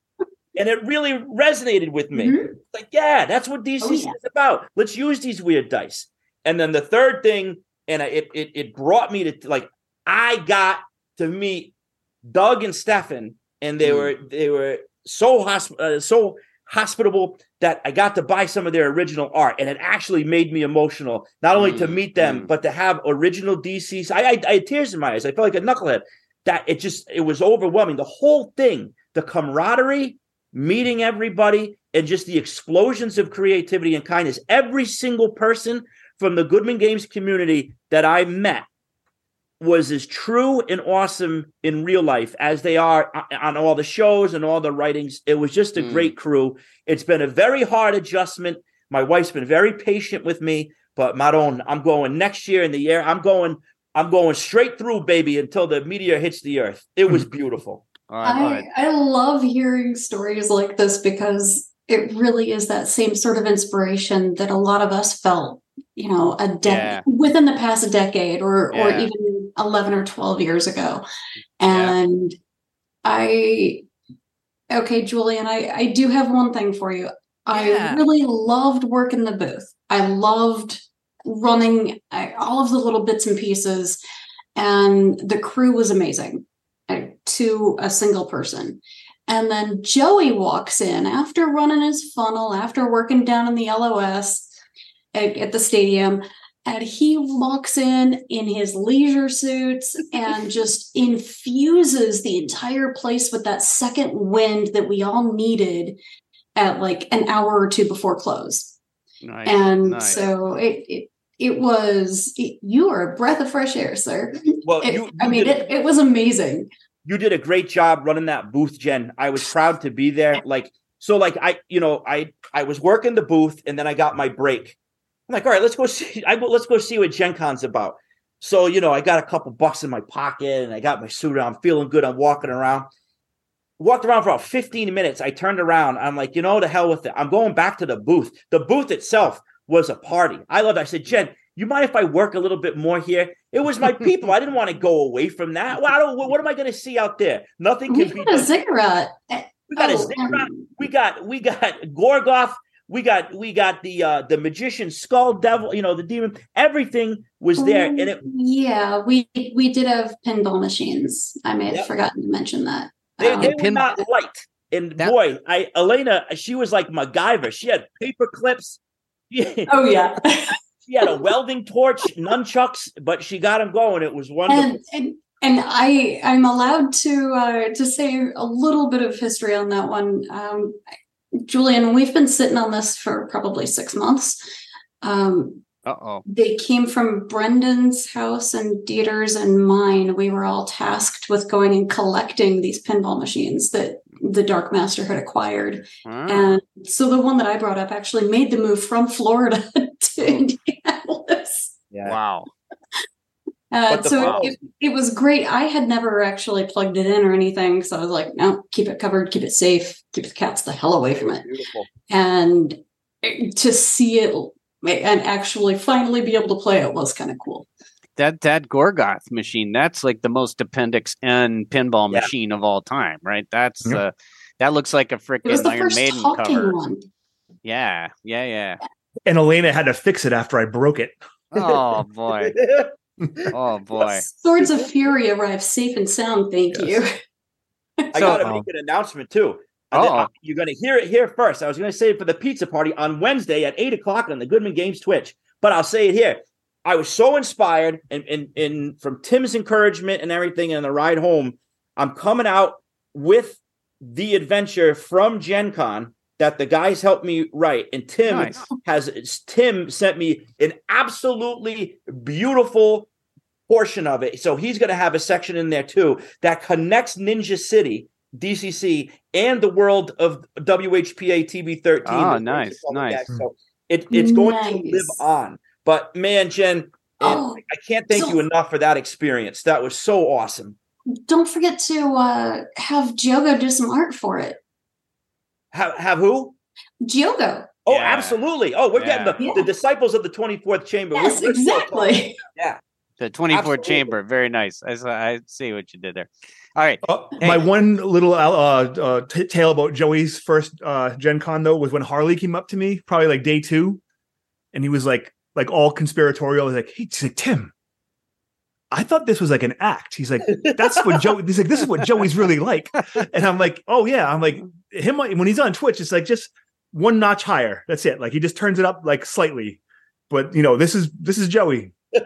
And it really resonated with me. Mhm. Like, yeah, that's what DC Oh, yeah. is about. Let's use these weird dice. And then the third thing, and it it it brought me to like I got to meet Doug and Stefan, and they Mm. were they were so hosp- uh, so hospitable that I got to buy some of their original art, and it actually made me emotional. Not only to Mm, meet them, mm. but to have original DCs. I, I I had tears in my eyes. I felt like a knucklehead. That it just it was overwhelming. The whole thing, the camaraderie, meeting everybody, and just the explosions of creativity and kindness. Every single person from the Goodman Games community that I met was as true and awesome in real life as they are on all the shows and all the writings. It was just a Mm. great crew. It's been a very hard adjustment. My wife's been very patient with me, but Maron, I'm going next year in the year. I'm going, I'm going straight through, baby, until the meteor hits the earth. It was *laughs* beautiful. I love I, love hearing stories like this because it really is that same sort of inspiration that a lot of us felt, you know, a de- Yeah. within the past decade or or even 11 or 12 years ago. And I okay, Julian, I I do have one thing for you. Yeah. I really loved working the booth. I loved running I, all of the little bits and pieces and the crew was amazing uh, to a single person. And then Joey walks in after running his funnel, after working down in the LOS at, at the stadium. and he walks in in his leisure suits and *laughs* just infuses the entire place with that second wind that we all needed at like an hour or two before close. Nice. and nice. so it, it it was it, you are a breath of fresh air, sir. Well, It- you, I mean, it, it was amazing. You did a great job running that booth jen. I was proud to be there. Like so like i you know i i was working the booth and then i got my break. I'm like all right let's go see i go let's go see what gen con's about. So you know i got a couple bucks in my pocket and i got my suit on i'm feeling good i'm walking around. Walked around for about 15 minutes. I turned around. I'm like you know the hell with it. I'm going back to the booth. The booth itself was a party. I loved it i said jen you mind if I work a little bit more here? It was my *laughs* people. I didn't want to go away from that. Well, I don't, what am I going to see out there? Nothing We can be. got a ziggurat. We got a Oh, ziggurat. um, We got we got Gorgar. We got we got the uh the magician skull devil. You know the demon. Everything was there, and it yeah, we we did have pinball machines. I may have Yep. forgotten to mention that. they, Um, they were not light. And boy, I Elena, she was like MacGyver. She had paper clips. *laughs* Oh yeah. *laughs* she had a welding torch, nunchucks, but she got them going. It was wonderful. and and and I I'm allowed to uh, to say a little bit of history on that one. Um, Julian, we've been sitting on this for probably six months. Um, Uh oh. they came from Brendan's house and Dieter's and mine. We were all tasked with going and collecting these pinball machines that the Dark Master had acquired. Ah. And so the one that I brought up actually made the move from Florida *laughs* to Indianapolis. Yeah. Wow. Uh, so problem- it, it was great. I had never actually plugged it in or anything. So I was like, no, keep it covered, keep it safe, keep the cats the hell away from it. Beautiful. And to see it and actually finally be able to play it was kind of cool. That that Gorgar machine, that's like the most Appendix N pinball Yeah. machine of all time, right? That's Yep. uh that looks like a It freaking Iron first Maiden cover. one. Yeah, yeah, yeah. And Elena had to fix it after I broke it. Oh boy. *laughs* Oh boy. Swords of Fury arrived safe and sound. Thank you. *laughs* I So- got to make an announcement too. And then, Oh. uh, You're going to hear it here first. I was going to say it for the pizza party on Wednesday at eight o'clock on the Goodman Games Twitch, but I'll say it here. I was so inspired, and, and, and from Tim's encouragement and everything, and the ride home, I'm coming out with the adventure from Gen Con that the guys helped me write. And Tim Nice. has Tim sent me an absolutely beautiful portion of it. So he's going to have a section in there too that connects Ninja City, DCC, and the world of WHPA TV13. Ah, nice, nice. Act. So it, it's going to live on. But man, Jen, Oh, I can't thank so- you enough for that experience. That was so awesome. don't forget to uh, have Diogo do some art for it. Have, have who? Diogo. Oh, Yeah. absolutely. Oh, we're Yeah. getting the, the disciples of the 24th chamber. Yes, We're- we're exactly. Yeah. The 24th Absolutely. chamber. Very nice. I, saw- I see what you did there. All right. Uh, Hey. My one little uh, uh, t- tale about Joey's first uh, Gen Con though was when Harley came up to me, probably like day two, and he was like, like all conspiratorial. He's like, "Hey, he's like Tim, I thought this was like an act." He's like, "That's what Joey." He's like, "This is what Joey's really like," and I'm like, "Oh yeah." I'm like, him when he's on Twitch, it's like just one notch higher. That's it. Like he just turns it up like slightly, but you know, this is this is Joey. *laughs*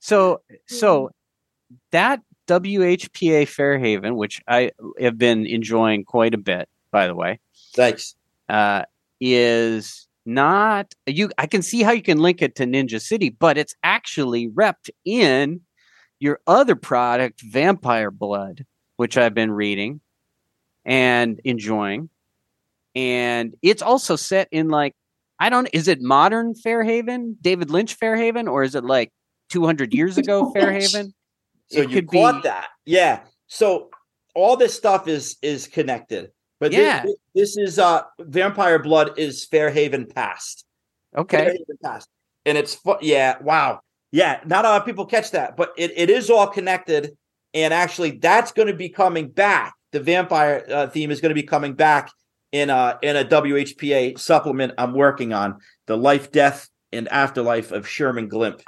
So so that WHPA Fairhaven, which I have been enjoying quite a bit, by the way, Thanks. uh, is not you. I can see how you can link it to Ninja City, but it's actually repped in your other product, Vampire Blood, which I've been reading and enjoying, and it's also set in like I don't. Is it modern Fairhaven, David Lynch Fairhaven, or is it like 200 years ago *laughs* Fairhaven? So It you could be- that. Yeah. So all this stuff is is connected. But Yeah. thi- this, is uh Vampire Blood is Fairhaven past. Okay. Fairhaven past. And it's fu- yeah, wow. Yeah, not a lot of people catch that, but it, it is all connected. And actually that's going to be coming back. The vampire uh, theme is going to be coming back in a in a WHPA supplement I'm working on, the life, death, and afterlife of Sherman Glimp.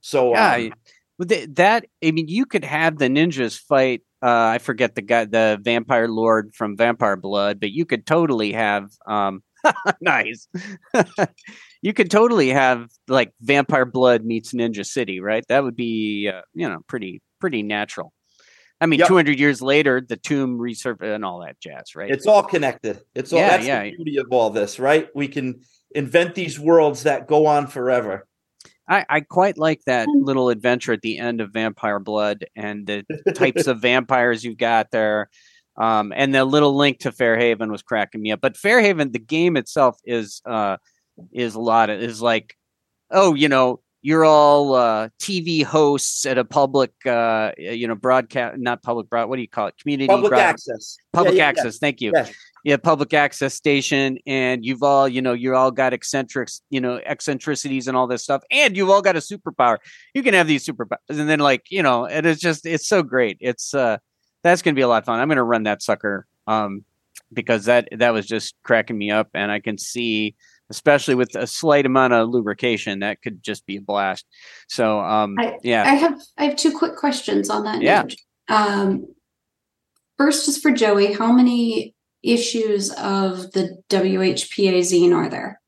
So Yeah, um, With that, I mean, you could have the ninjas fight. Uh, I forget the guy, the vampire lord from Vampire Blood, but you could totally have um, *laughs* nice. *laughs* you could totally have like Vampire Blood meets Ninja City, right? That would be, uh, you know, pretty pretty natural. I mean, Yep. 200 years later, the tomb resurfaced and all that jazz, right? It's all connected. It's all Yeah, that's yeah. the beauty of all this, right? We can invent these worlds that go on forever. I, I quite like that little adventure at the end of Vampire Blood and the types *laughs* of vampires you've got there. Um, and the little link to Fairhaven was cracking me up. But Fairhaven, the game itself is uh, is a lot of is like, oh, you know, you're all uh, TV hosts at a public, uh, you know, broadcast, not public broad. What do you call it? Community Public broad- access. Public Yeah, yeah, yeah. access. Thank you. Yeah public access station and you've all you know you all got eccentrics you know eccentricities and all this stuff and you've all got a superpower you can have these superpowers and then like you know it is just it's so great it's uh that's gonna be a lot of fun i'm gonna run that sucker um because that that was just cracking me up and i can see especially with a slight amount of lubrication that could just be a blast so um I- yeah I have I have two quick questions on that. Yeah. note. Um, first is for Joey. How many issues of the WHPA zine are there?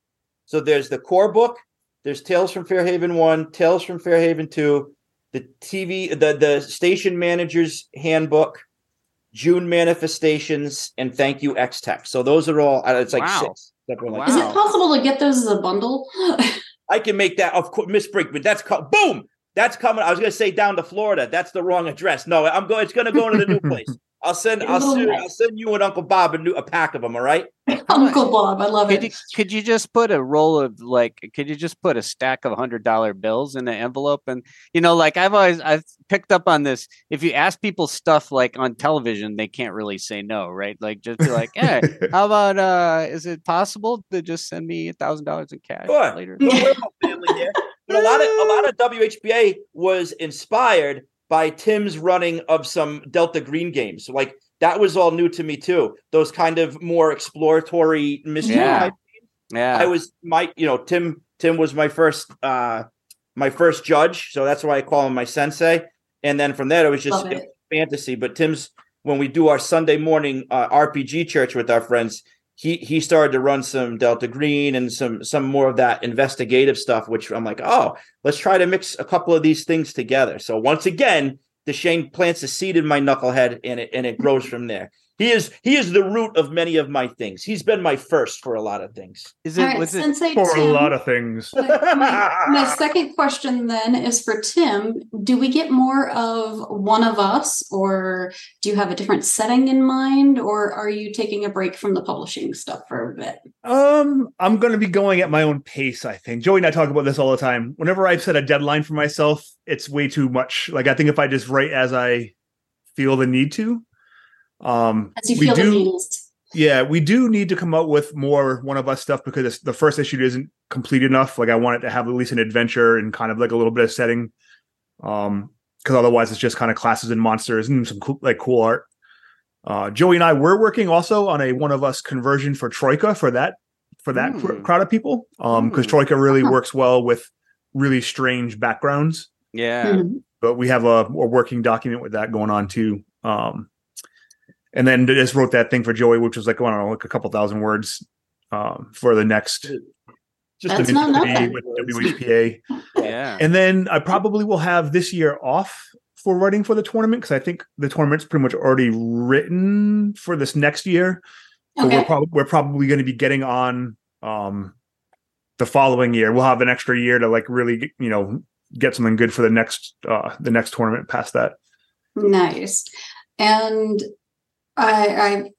So there's the core book. There's Tales from Fairhaven one, Tales from Fairhaven two, the TV, the the station manager's handbook, June manifestations, and thank you X Tech. So those are all. uh, It's like Wow. six. separate like Is it possible to get those as a bundle? I can make that. Of course, Miss Brinkman. That's co- boom. That's coming. I was going to say down to Florida. That's the wrong address. No, I'm going. It's going to go into the new *laughs* place. I'll send. I'll send. I'll send you and Uncle Bob a new a pack of them. All right. *laughs* Uncle Bob, I love Could you, it. could you just put a roll of like could you just put a stack of hundred dollar bills in an envelope and you know like I've always I've picked up on this if you ask people stuff like on television they can't really say no right like just be like hey *laughs* how about uh is it possible to just send me a thousand dollars in cash Sure. later We're all family here. But a lot of a lot of WHPA was inspired by Tim's running of some Delta Green games. Like that was all new to me too. Those kind of more exploratory mystery Yeah. yeah I was my you know Tim Tim was my first uh my first judge, so that's why I call him my sensei. And then from there it was just it. fantasy. But Tim's when we do our Sunday morning uh, RPG church with our friends, he he started to run some Delta Green and some some more of that investigative stuff, which I'm like, oh, let's try to mix a couple of these things together. So once again, Deschene plants a seed in my knucklehead, and it and it grows from there. He is he is the root of many of my things. He's been my first for a lot of things. is it right, was it Sensei For a lot of things. my, my- my second question then is for Tim. Do we get more of one of us, or do you have a different setting in mind, or are you taking a break from the publishing stuff for a bit? Um, I'm going to be going at my own pace. I think Joey and I talk about this all the time. Whenever I've set a deadline for myself, it's way too much. Like I think if I just write as I feel the need to, um, As you we feel do. needs. Yeah, we do need to come up with more one of us stuff because it's- the first issue isn't complete enough. Like I want it to have at least an adventure and kind of like a little bit of setting. Um, because otherwise it's just kind of classes and monsters and some cool, like cool art. Uh, Joey and I were working also on a one of us conversion for Troika for that for that cr- Hmm. crowd of people. Um, because Hmm. Troika really Uh-huh. works well with really strange backgrounds yeah Mhm. but we have a, a working document with that going on too. Um, and then just wrote that thing for Joey, which was like I don't know, like a couple thousand words um, for the next Just That's a not committee nothing. with *laughs* WHPA. yeah And then I probably will have this year off for writing for the tournament because I think the tournament's pretty much already written for this next year. So we're Okay. probably we're probably going to be getting on um, the following year. We'll have an extra year to like really you know get something good for the next uh, the next tournament past that. Nice. And I I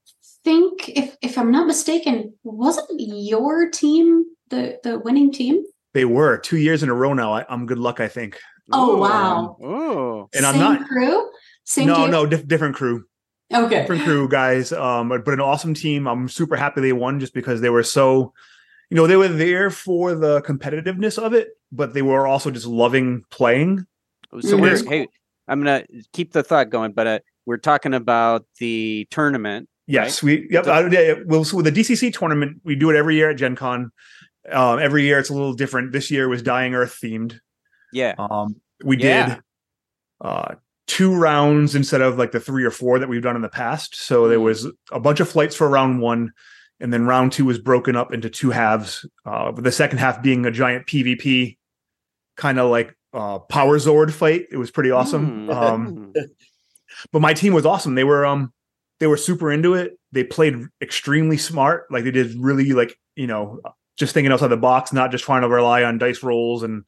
think if if I'm not mistaken, wasn't your team the the winning team? They were two years in a row now. I, I'm good luck, I think. Oh wow. Ooh. And I'm Same not- crew? Same no, team? no, diff- different crew, Okay. different crew guys. Um, but, but an awesome team. I'm super happy they won just because they were so, you know, they were there for the competitiveness of it, but they were also just loving playing. So we're Mhm. hey, I'm gonna keep the thought going, but uh, we're talking about the tournament. Yes, we. Yep. So- I, yeah, well, so with the DCC tournament, we do it every year at Gen Con. Um, every year it's a little different. This year was Dying Earth themed. Yeah. Um, we Yeah. did uh, two rounds instead of like the three or four that we've done in the past. So there Mm. was a bunch of flights for round one, and then round two was broken up into two halves. Uh, with the second half being a giant PvP kind of like uh, Power Zord fight. It was pretty awesome. Mm. Um, *laughs* but my team was awesome. They were um they were super into it. They played extremely smart. Like they did really like you know just thinking outside the box, not just trying to rely on dice rolls and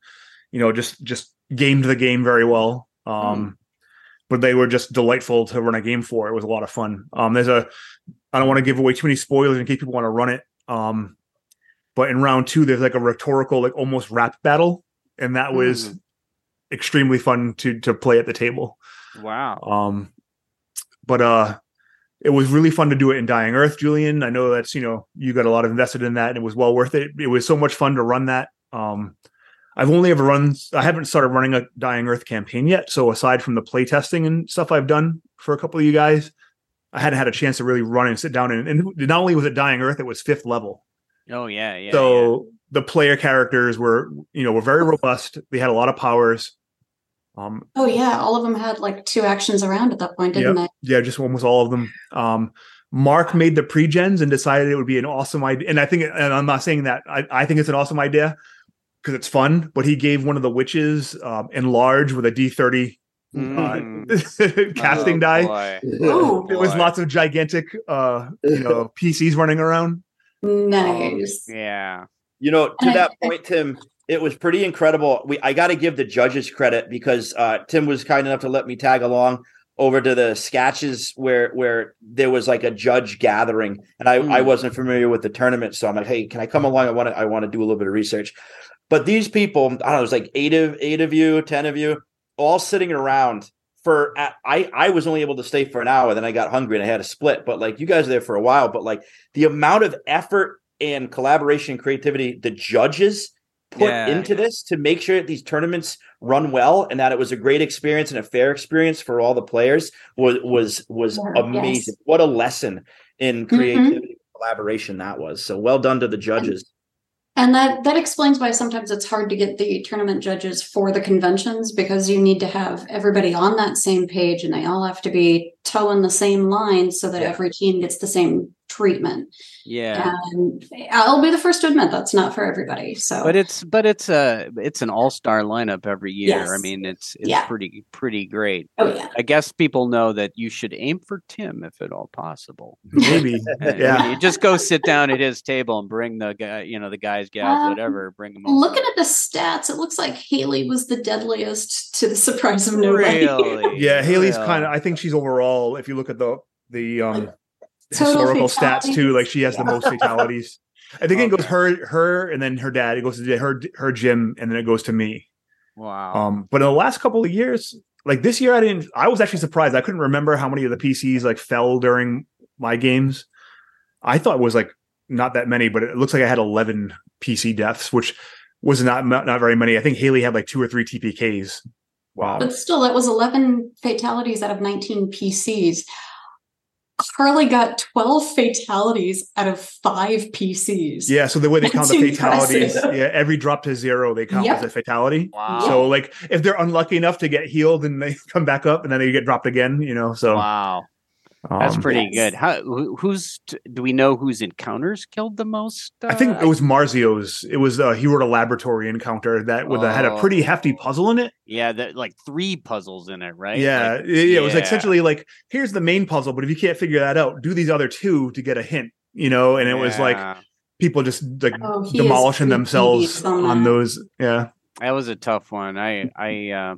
you know just just gamed the game very well. Um, But they were just delightful to run a game for. It was a lot of fun. Um, there's a I don't want to give away too many spoilers in case people want to run it. Um, but in round two, there's like a rhetorical, like almost rap battle, and that was extremely fun to to play at the table. Wow. Um, but uh, it was really fun to do it in Dying Earth, Julian. I know that's you know you got a lot of invested in that, and it was well worth it. It was so much fun to run that. Um, I've only ever run. I haven't started running a Dying Earth campaign yet. So aside from the playtesting and stuff I've done for a couple of you guys, I hadn't had a chance to really run and sit down and, and not only was it Dying Earth, it was fifth level. Oh yeah, yeah. so the player characters were you know were very robust. They had a lot of powers. Um, Oh yeah, all of them had like two actions around at that point, didn't Yep. Yeah, just almost all of them. Um, Mark made the pre-gens and decided it would be an awesome idea. And I think, and I'm not saying that I, I think it's an awesome idea because it's fun. But he gave one of the witches um, enlarge with a D30 uh, *laughs* casting Oh, die. boy. Oh, There was lots of gigantic, uh, you know, *laughs* PCs running around. they? Nice. Yeah. You know, to And I- that point, Tim, it was pretty incredible. We I got to give the judges credit because uh, Tim was kind enough to let me tag along over to the sketches where where there was like a judge gathering, and I I Mm. wasn't familiar with the tournament, so I'm like, hey, can I come along? I want to I want to do a little bit of research. But these people, I don't know, it was like eight of eight of you, ten of you, all sitting around for I I was only able to stay for an hour, then I got hungry and I had to split. But like you guys were there for a while, but like the amount of effort and collaboration and creativity the judges put Yeah, into this to make sure that these tournaments run well and that it was a great experience and a fair experience for all the players was was was Yeah, amazing. yes. What a lesson in Mhm. creativity and collaboration that was. So well done to the judges. And that that explains why sometimes it's hard to get the tournament judges for the conventions because you need to have everybody on that same page and they all have to be toeing the same line so that Yeah. every team gets the same treatment. Yeah. And I'll be the first to admit that's not for everybody. So But it's but it's a it's an all star lineup every year. I mean, it's it's Yeah. pretty pretty great. oh yeah. I guess people know that you should aim for Tim if at all possible. *laughs* Maybe, *laughs* yeah. You just go sit down at his table and bring the guy, you know, the guys, gals, Um, whatever. Bring them. Looking at the stats, it looks like Haley was the deadliest to the *laughs* surprise of nobody. really, Yeah, Haley's Really? kind of. I think she's overall. If you look at the the um, Total historical stats too, like she has the most *laughs* fatalities. I think it goes her, her, and then her dad. It goes to her, her gym, and then it goes to me. Wow. Um, but in the last couple of years, like this year, I didn't. I was actually surprised. I couldn't remember how many of the PCs like fell during my games. I thought it was like not that many, but it looks like I had eleven PC deaths, which was not not, not very many. I think Haley had like two or three TPKs. Wow. But still, that was 11 fatalities out of 19 PCs. Carly got 12 fatalities out of five PCs. Yeah, so the way they count the fatalities, impressive. yeah, every drop to zero they count Yep. as a fatality. Wow. So like if they're unlucky enough to get healed and they *laughs* come back up and then they get dropped again, you know. So wow. That's um, pretty Yes. good. How who's do we know whose encounters killed the most? I think uh, it was Marzio's. It was uh, he wrote a laboratory encounter that with a, had a pretty Oh. hefty puzzle in it. yeah, that like three puzzles in it, right? Yeah, Like, it, it was yeah. essentially like here's the main puzzle, but if you can't figure that out, do these other two to get a hint, you know. And it was like people just like Oh, demolishing themselves on on those. Yeah, that was a tough one. I I uh,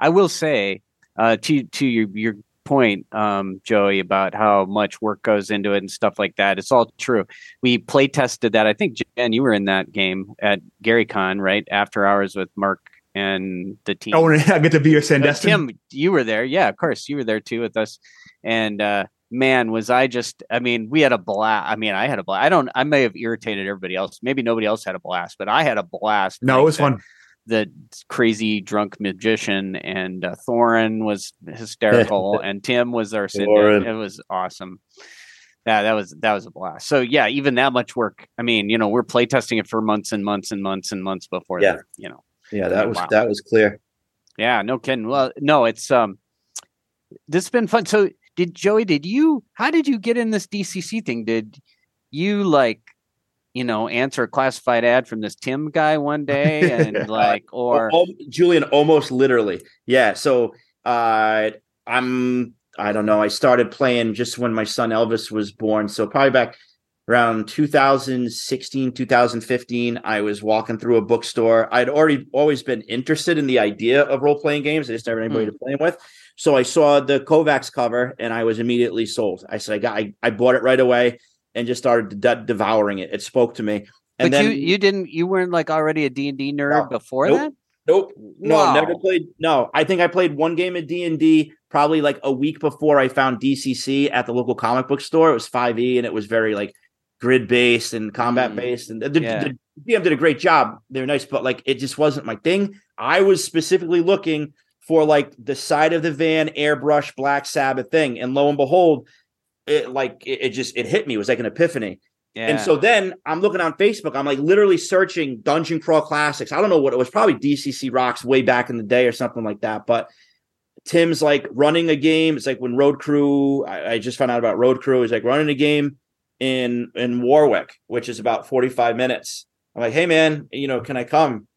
I will say uh, to to your your point, um, Joey, about how much work goes into it and stuff like that. It's all true. We play tested that. I think Jen, you were in that game at GaryCon, right? After hours with Mark and the team. oh, *laughs* and I get to be your Uh, Sandestin. Tim, you were there. Yeah, of course. You were there too with us. And uh man, was I just I mean, we had a blast. I mean, I had a blast. I don't I may have irritated everybody else. Maybe nobody else had a blast, but I had a blast. no, it was fun. The crazy drunk magician and uh, Thorin was hysterical *laughs* and Tim was our. It was awesome. Yeah, that was that was a blast. So yeah, even that much work. I mean, you know, we're playtesting it for months and months and months and months before Yeah. the, you know. Yeah, that was Wow. that was clear. Yeah, no kidding. Well, no, it's um, this has been fun. So, did Joey? Did you? How did you get in this DCC thing? Did you like you know answer a classified ad from this Tim guy one *laughs* day and like or Julian, almost literally. Yeah. So uh, I'm, I don't know. I started playing just when my son Elvis was born. So probably back around 2016, 2015, I was walking through a bookstore. I'd already always been interested in the idea of role playing games. I just never had anybody to play them with. So I saw the Kovacs cover and I was immediately sold. I said, I got, I, I bought it right away and just started de- devouring it. It spoke to me. And but then you you didn't you weren't like already a D&D nerd No. before Nope. that? Nope. No, Wow. never played. No, I think I played one game of D and D probably like a week before I found DCC at the local comic book store. It was five E, and it was very like grid based and combat Mm. based. And the, the- Yeah. the DM did a great job. They're nice, but like it just wasn't my thing. I was specifically looking for like the side of the van airbrush Black Sabbath thing, and lo and behold, it like it, it just it hit me. It was like an epiphany. Yeah. And so then I'm looking on Facebook. I'm like literally searching Dungeon Crawl Classics. I don't know what it was, probably DCC Rocks way back in the day or something like that. But Tim's like running a game. It's like when Road Crew. I, I just found out about Road Crew. He's like running a game in in Warwick, which is about 45 minutes. I'm like, hey man, you know, can I come?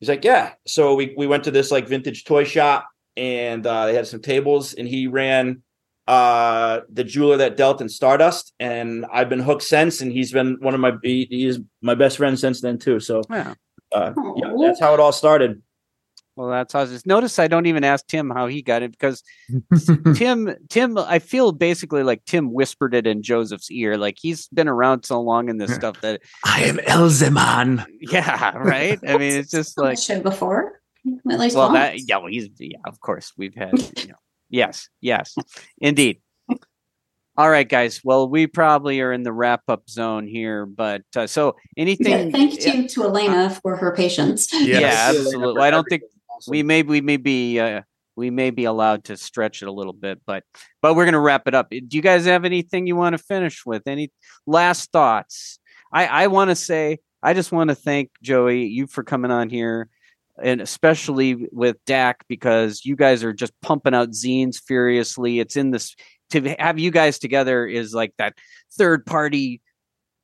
He's like, yeah. So we we went to this like vintage toy shop and uh, they had some tables, and he ran uh the jeweler that dealt in Stardust, and I've been hooked since, and he's been one of my he, he my best friend since then too. So Yeah. uh, yeah, that's how it all started. Well, that's how just notice I don't even ask Tim how he got it because *laughs* Tim Tim I feel basically like Tim whispered it in Joseph's ear. Like he's been around so long in this stuff that I am Elzeman. yeah, right? I mean it's just like show before, at least well once. that yeah, well, he's yeah, of course we've had you know, yes, yes, indeed. All right, guys. Well, we probably are in the wrap up zone here, but uh, so anything? Yeah, thank you to Elena for her patience. Yeah, absolutely. I don't think we may we may be uh, we may be allowed to stretch it a little bit, but but we're gonna wrap it up. Do you guys have anything you want to finish with? Any last thoughts? I I want to say I just want to thank Joey you for coming on here, and especially with Dak because you guys are just pumping out zines furiously. It's in this to have you guys together is like that third party.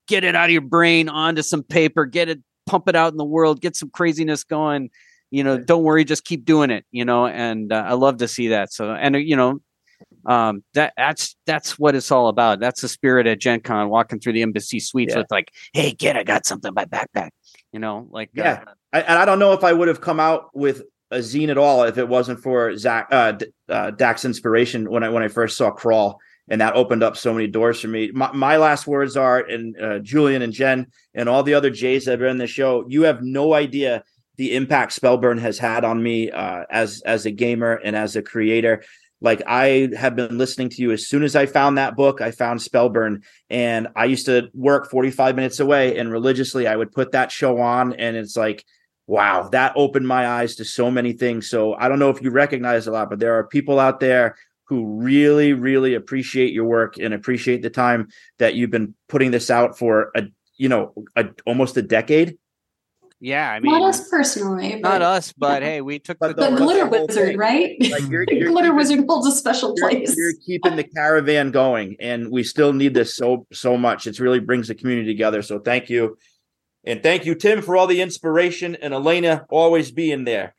Get it out of your brain onto some paper. Get it pump it out in the world. Get some craziness going you know don't worry just keep doing it you know and uh, i love to see that so and uh, you know um that that's that's what it's all about that's the spirit at gen con walking through the embassy suites Yeah. with like hey kid i got something in my backpack you know like uh, Yeah. I, and I don't know if I would have come out with a zine at all if it wasn't for Zach uh, uh, Dak's inspiration when I when I first saw Crawl, and that opened up so many doors for me. My, my last words are, and uh, Julian and Jen and all the other Jays that are in the show, you have no idea the impact Spellburn has had on me uh, as as a gamer and as a creator. Like I have been listening to you as soon as I found that book, I found Spellburn, and I used to work 45 minutes away, and religiously I would put that show on, and it's like wow, that opened my eyes to so many things. So I don't know if you recognize a lot, but there are people out there who really, really appreciate your work and appreciate the time that you've been putting this out for a, you know, a, almost a decade. yeah i mean Not us personally, not but us but hey we took the, But the the glitter whole wizard, thing. right? Like you're, *laughs* the you're glitter keeping- wizard holds a special you're, place. you're keeping the caravan going, and we still need this so so much. It really brings the community together. So thank you, and thank you, Tim, for all the inspiration, and Elena always being there.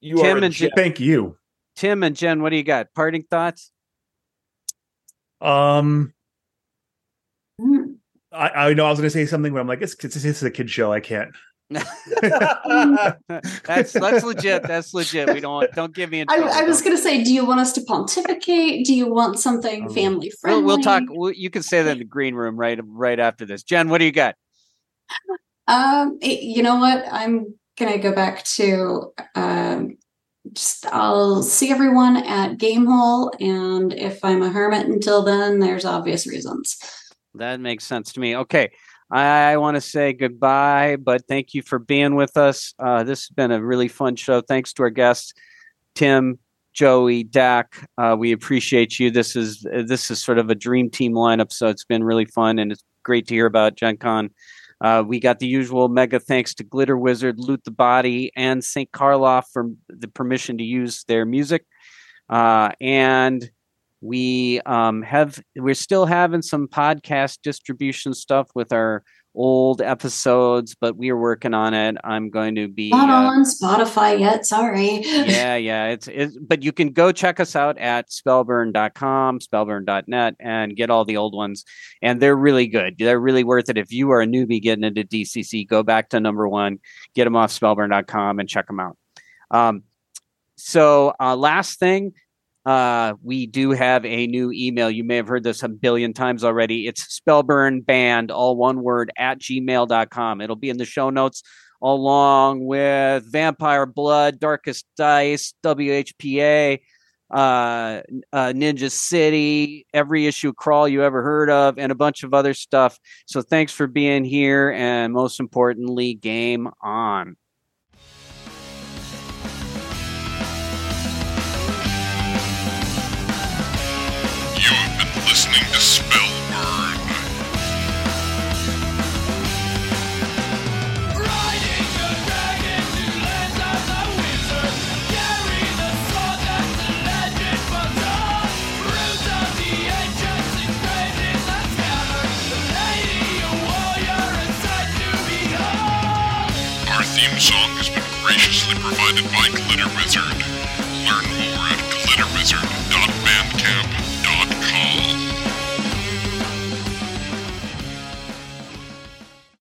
You Tim are a and gem. Thank you. tim and jen what do you got parting thoughts Um, Mm. I, I know I was going to say something, but I'm like, it's, it's, it's a kid show. I can't. *laughs* that's that's legit that's legit we don't don't give me in I. I was going to say, do you want us to pontificate? Do you want something Um, family friendly? we'll, we'll talk we'll, you can say that in the green room right right after this jen what do you got Um, it- you know what? I'm gonna go back to um, just I'll see everyone at Game Gamehole, and if I'm a hermit until then, there's obvious reasons. That makes sense to me. Okay. I want to say goodbye, but thank you for being with us. Uh, this has been a really fun show. Thanks to our guests, Tim, Joey, Dak. Uh, we appreciate you. This is this is sort of a dream team lineup, so it's been really fun and it's great to hear about Gen Con. Uh, we got the usual mega thanks to Glitter Wizard, Loot the Body, and St. Karloff for the permission to use their music. Uh, and we um, have we're still having some podcast distribution stuff with our old episodes, but we are working on it. I'm going to be Not uh, on Spotify yet. Sorry. *laughs* yeah, yeah. It's, it's but you can go check us out at spellburn.com, spellburn.net, and get all the old ones. And they're really good. They're really worth it. If you are a newbie getting into DCC, go back to number one, get them off spellburn.com and check them out. Um, so uh, last thing, uh, we do have a new email. You may have heard this a billion times already. It's spellburnband, all one word, at gmail.com. It'll be in the show notes along with Vampire Blood, Darkest Dice, WHPA, uh, uh, Ninja City, every issue crawl you ever heard of, and a bunch of other stuff. So thanks for being here. And most importantly, game on.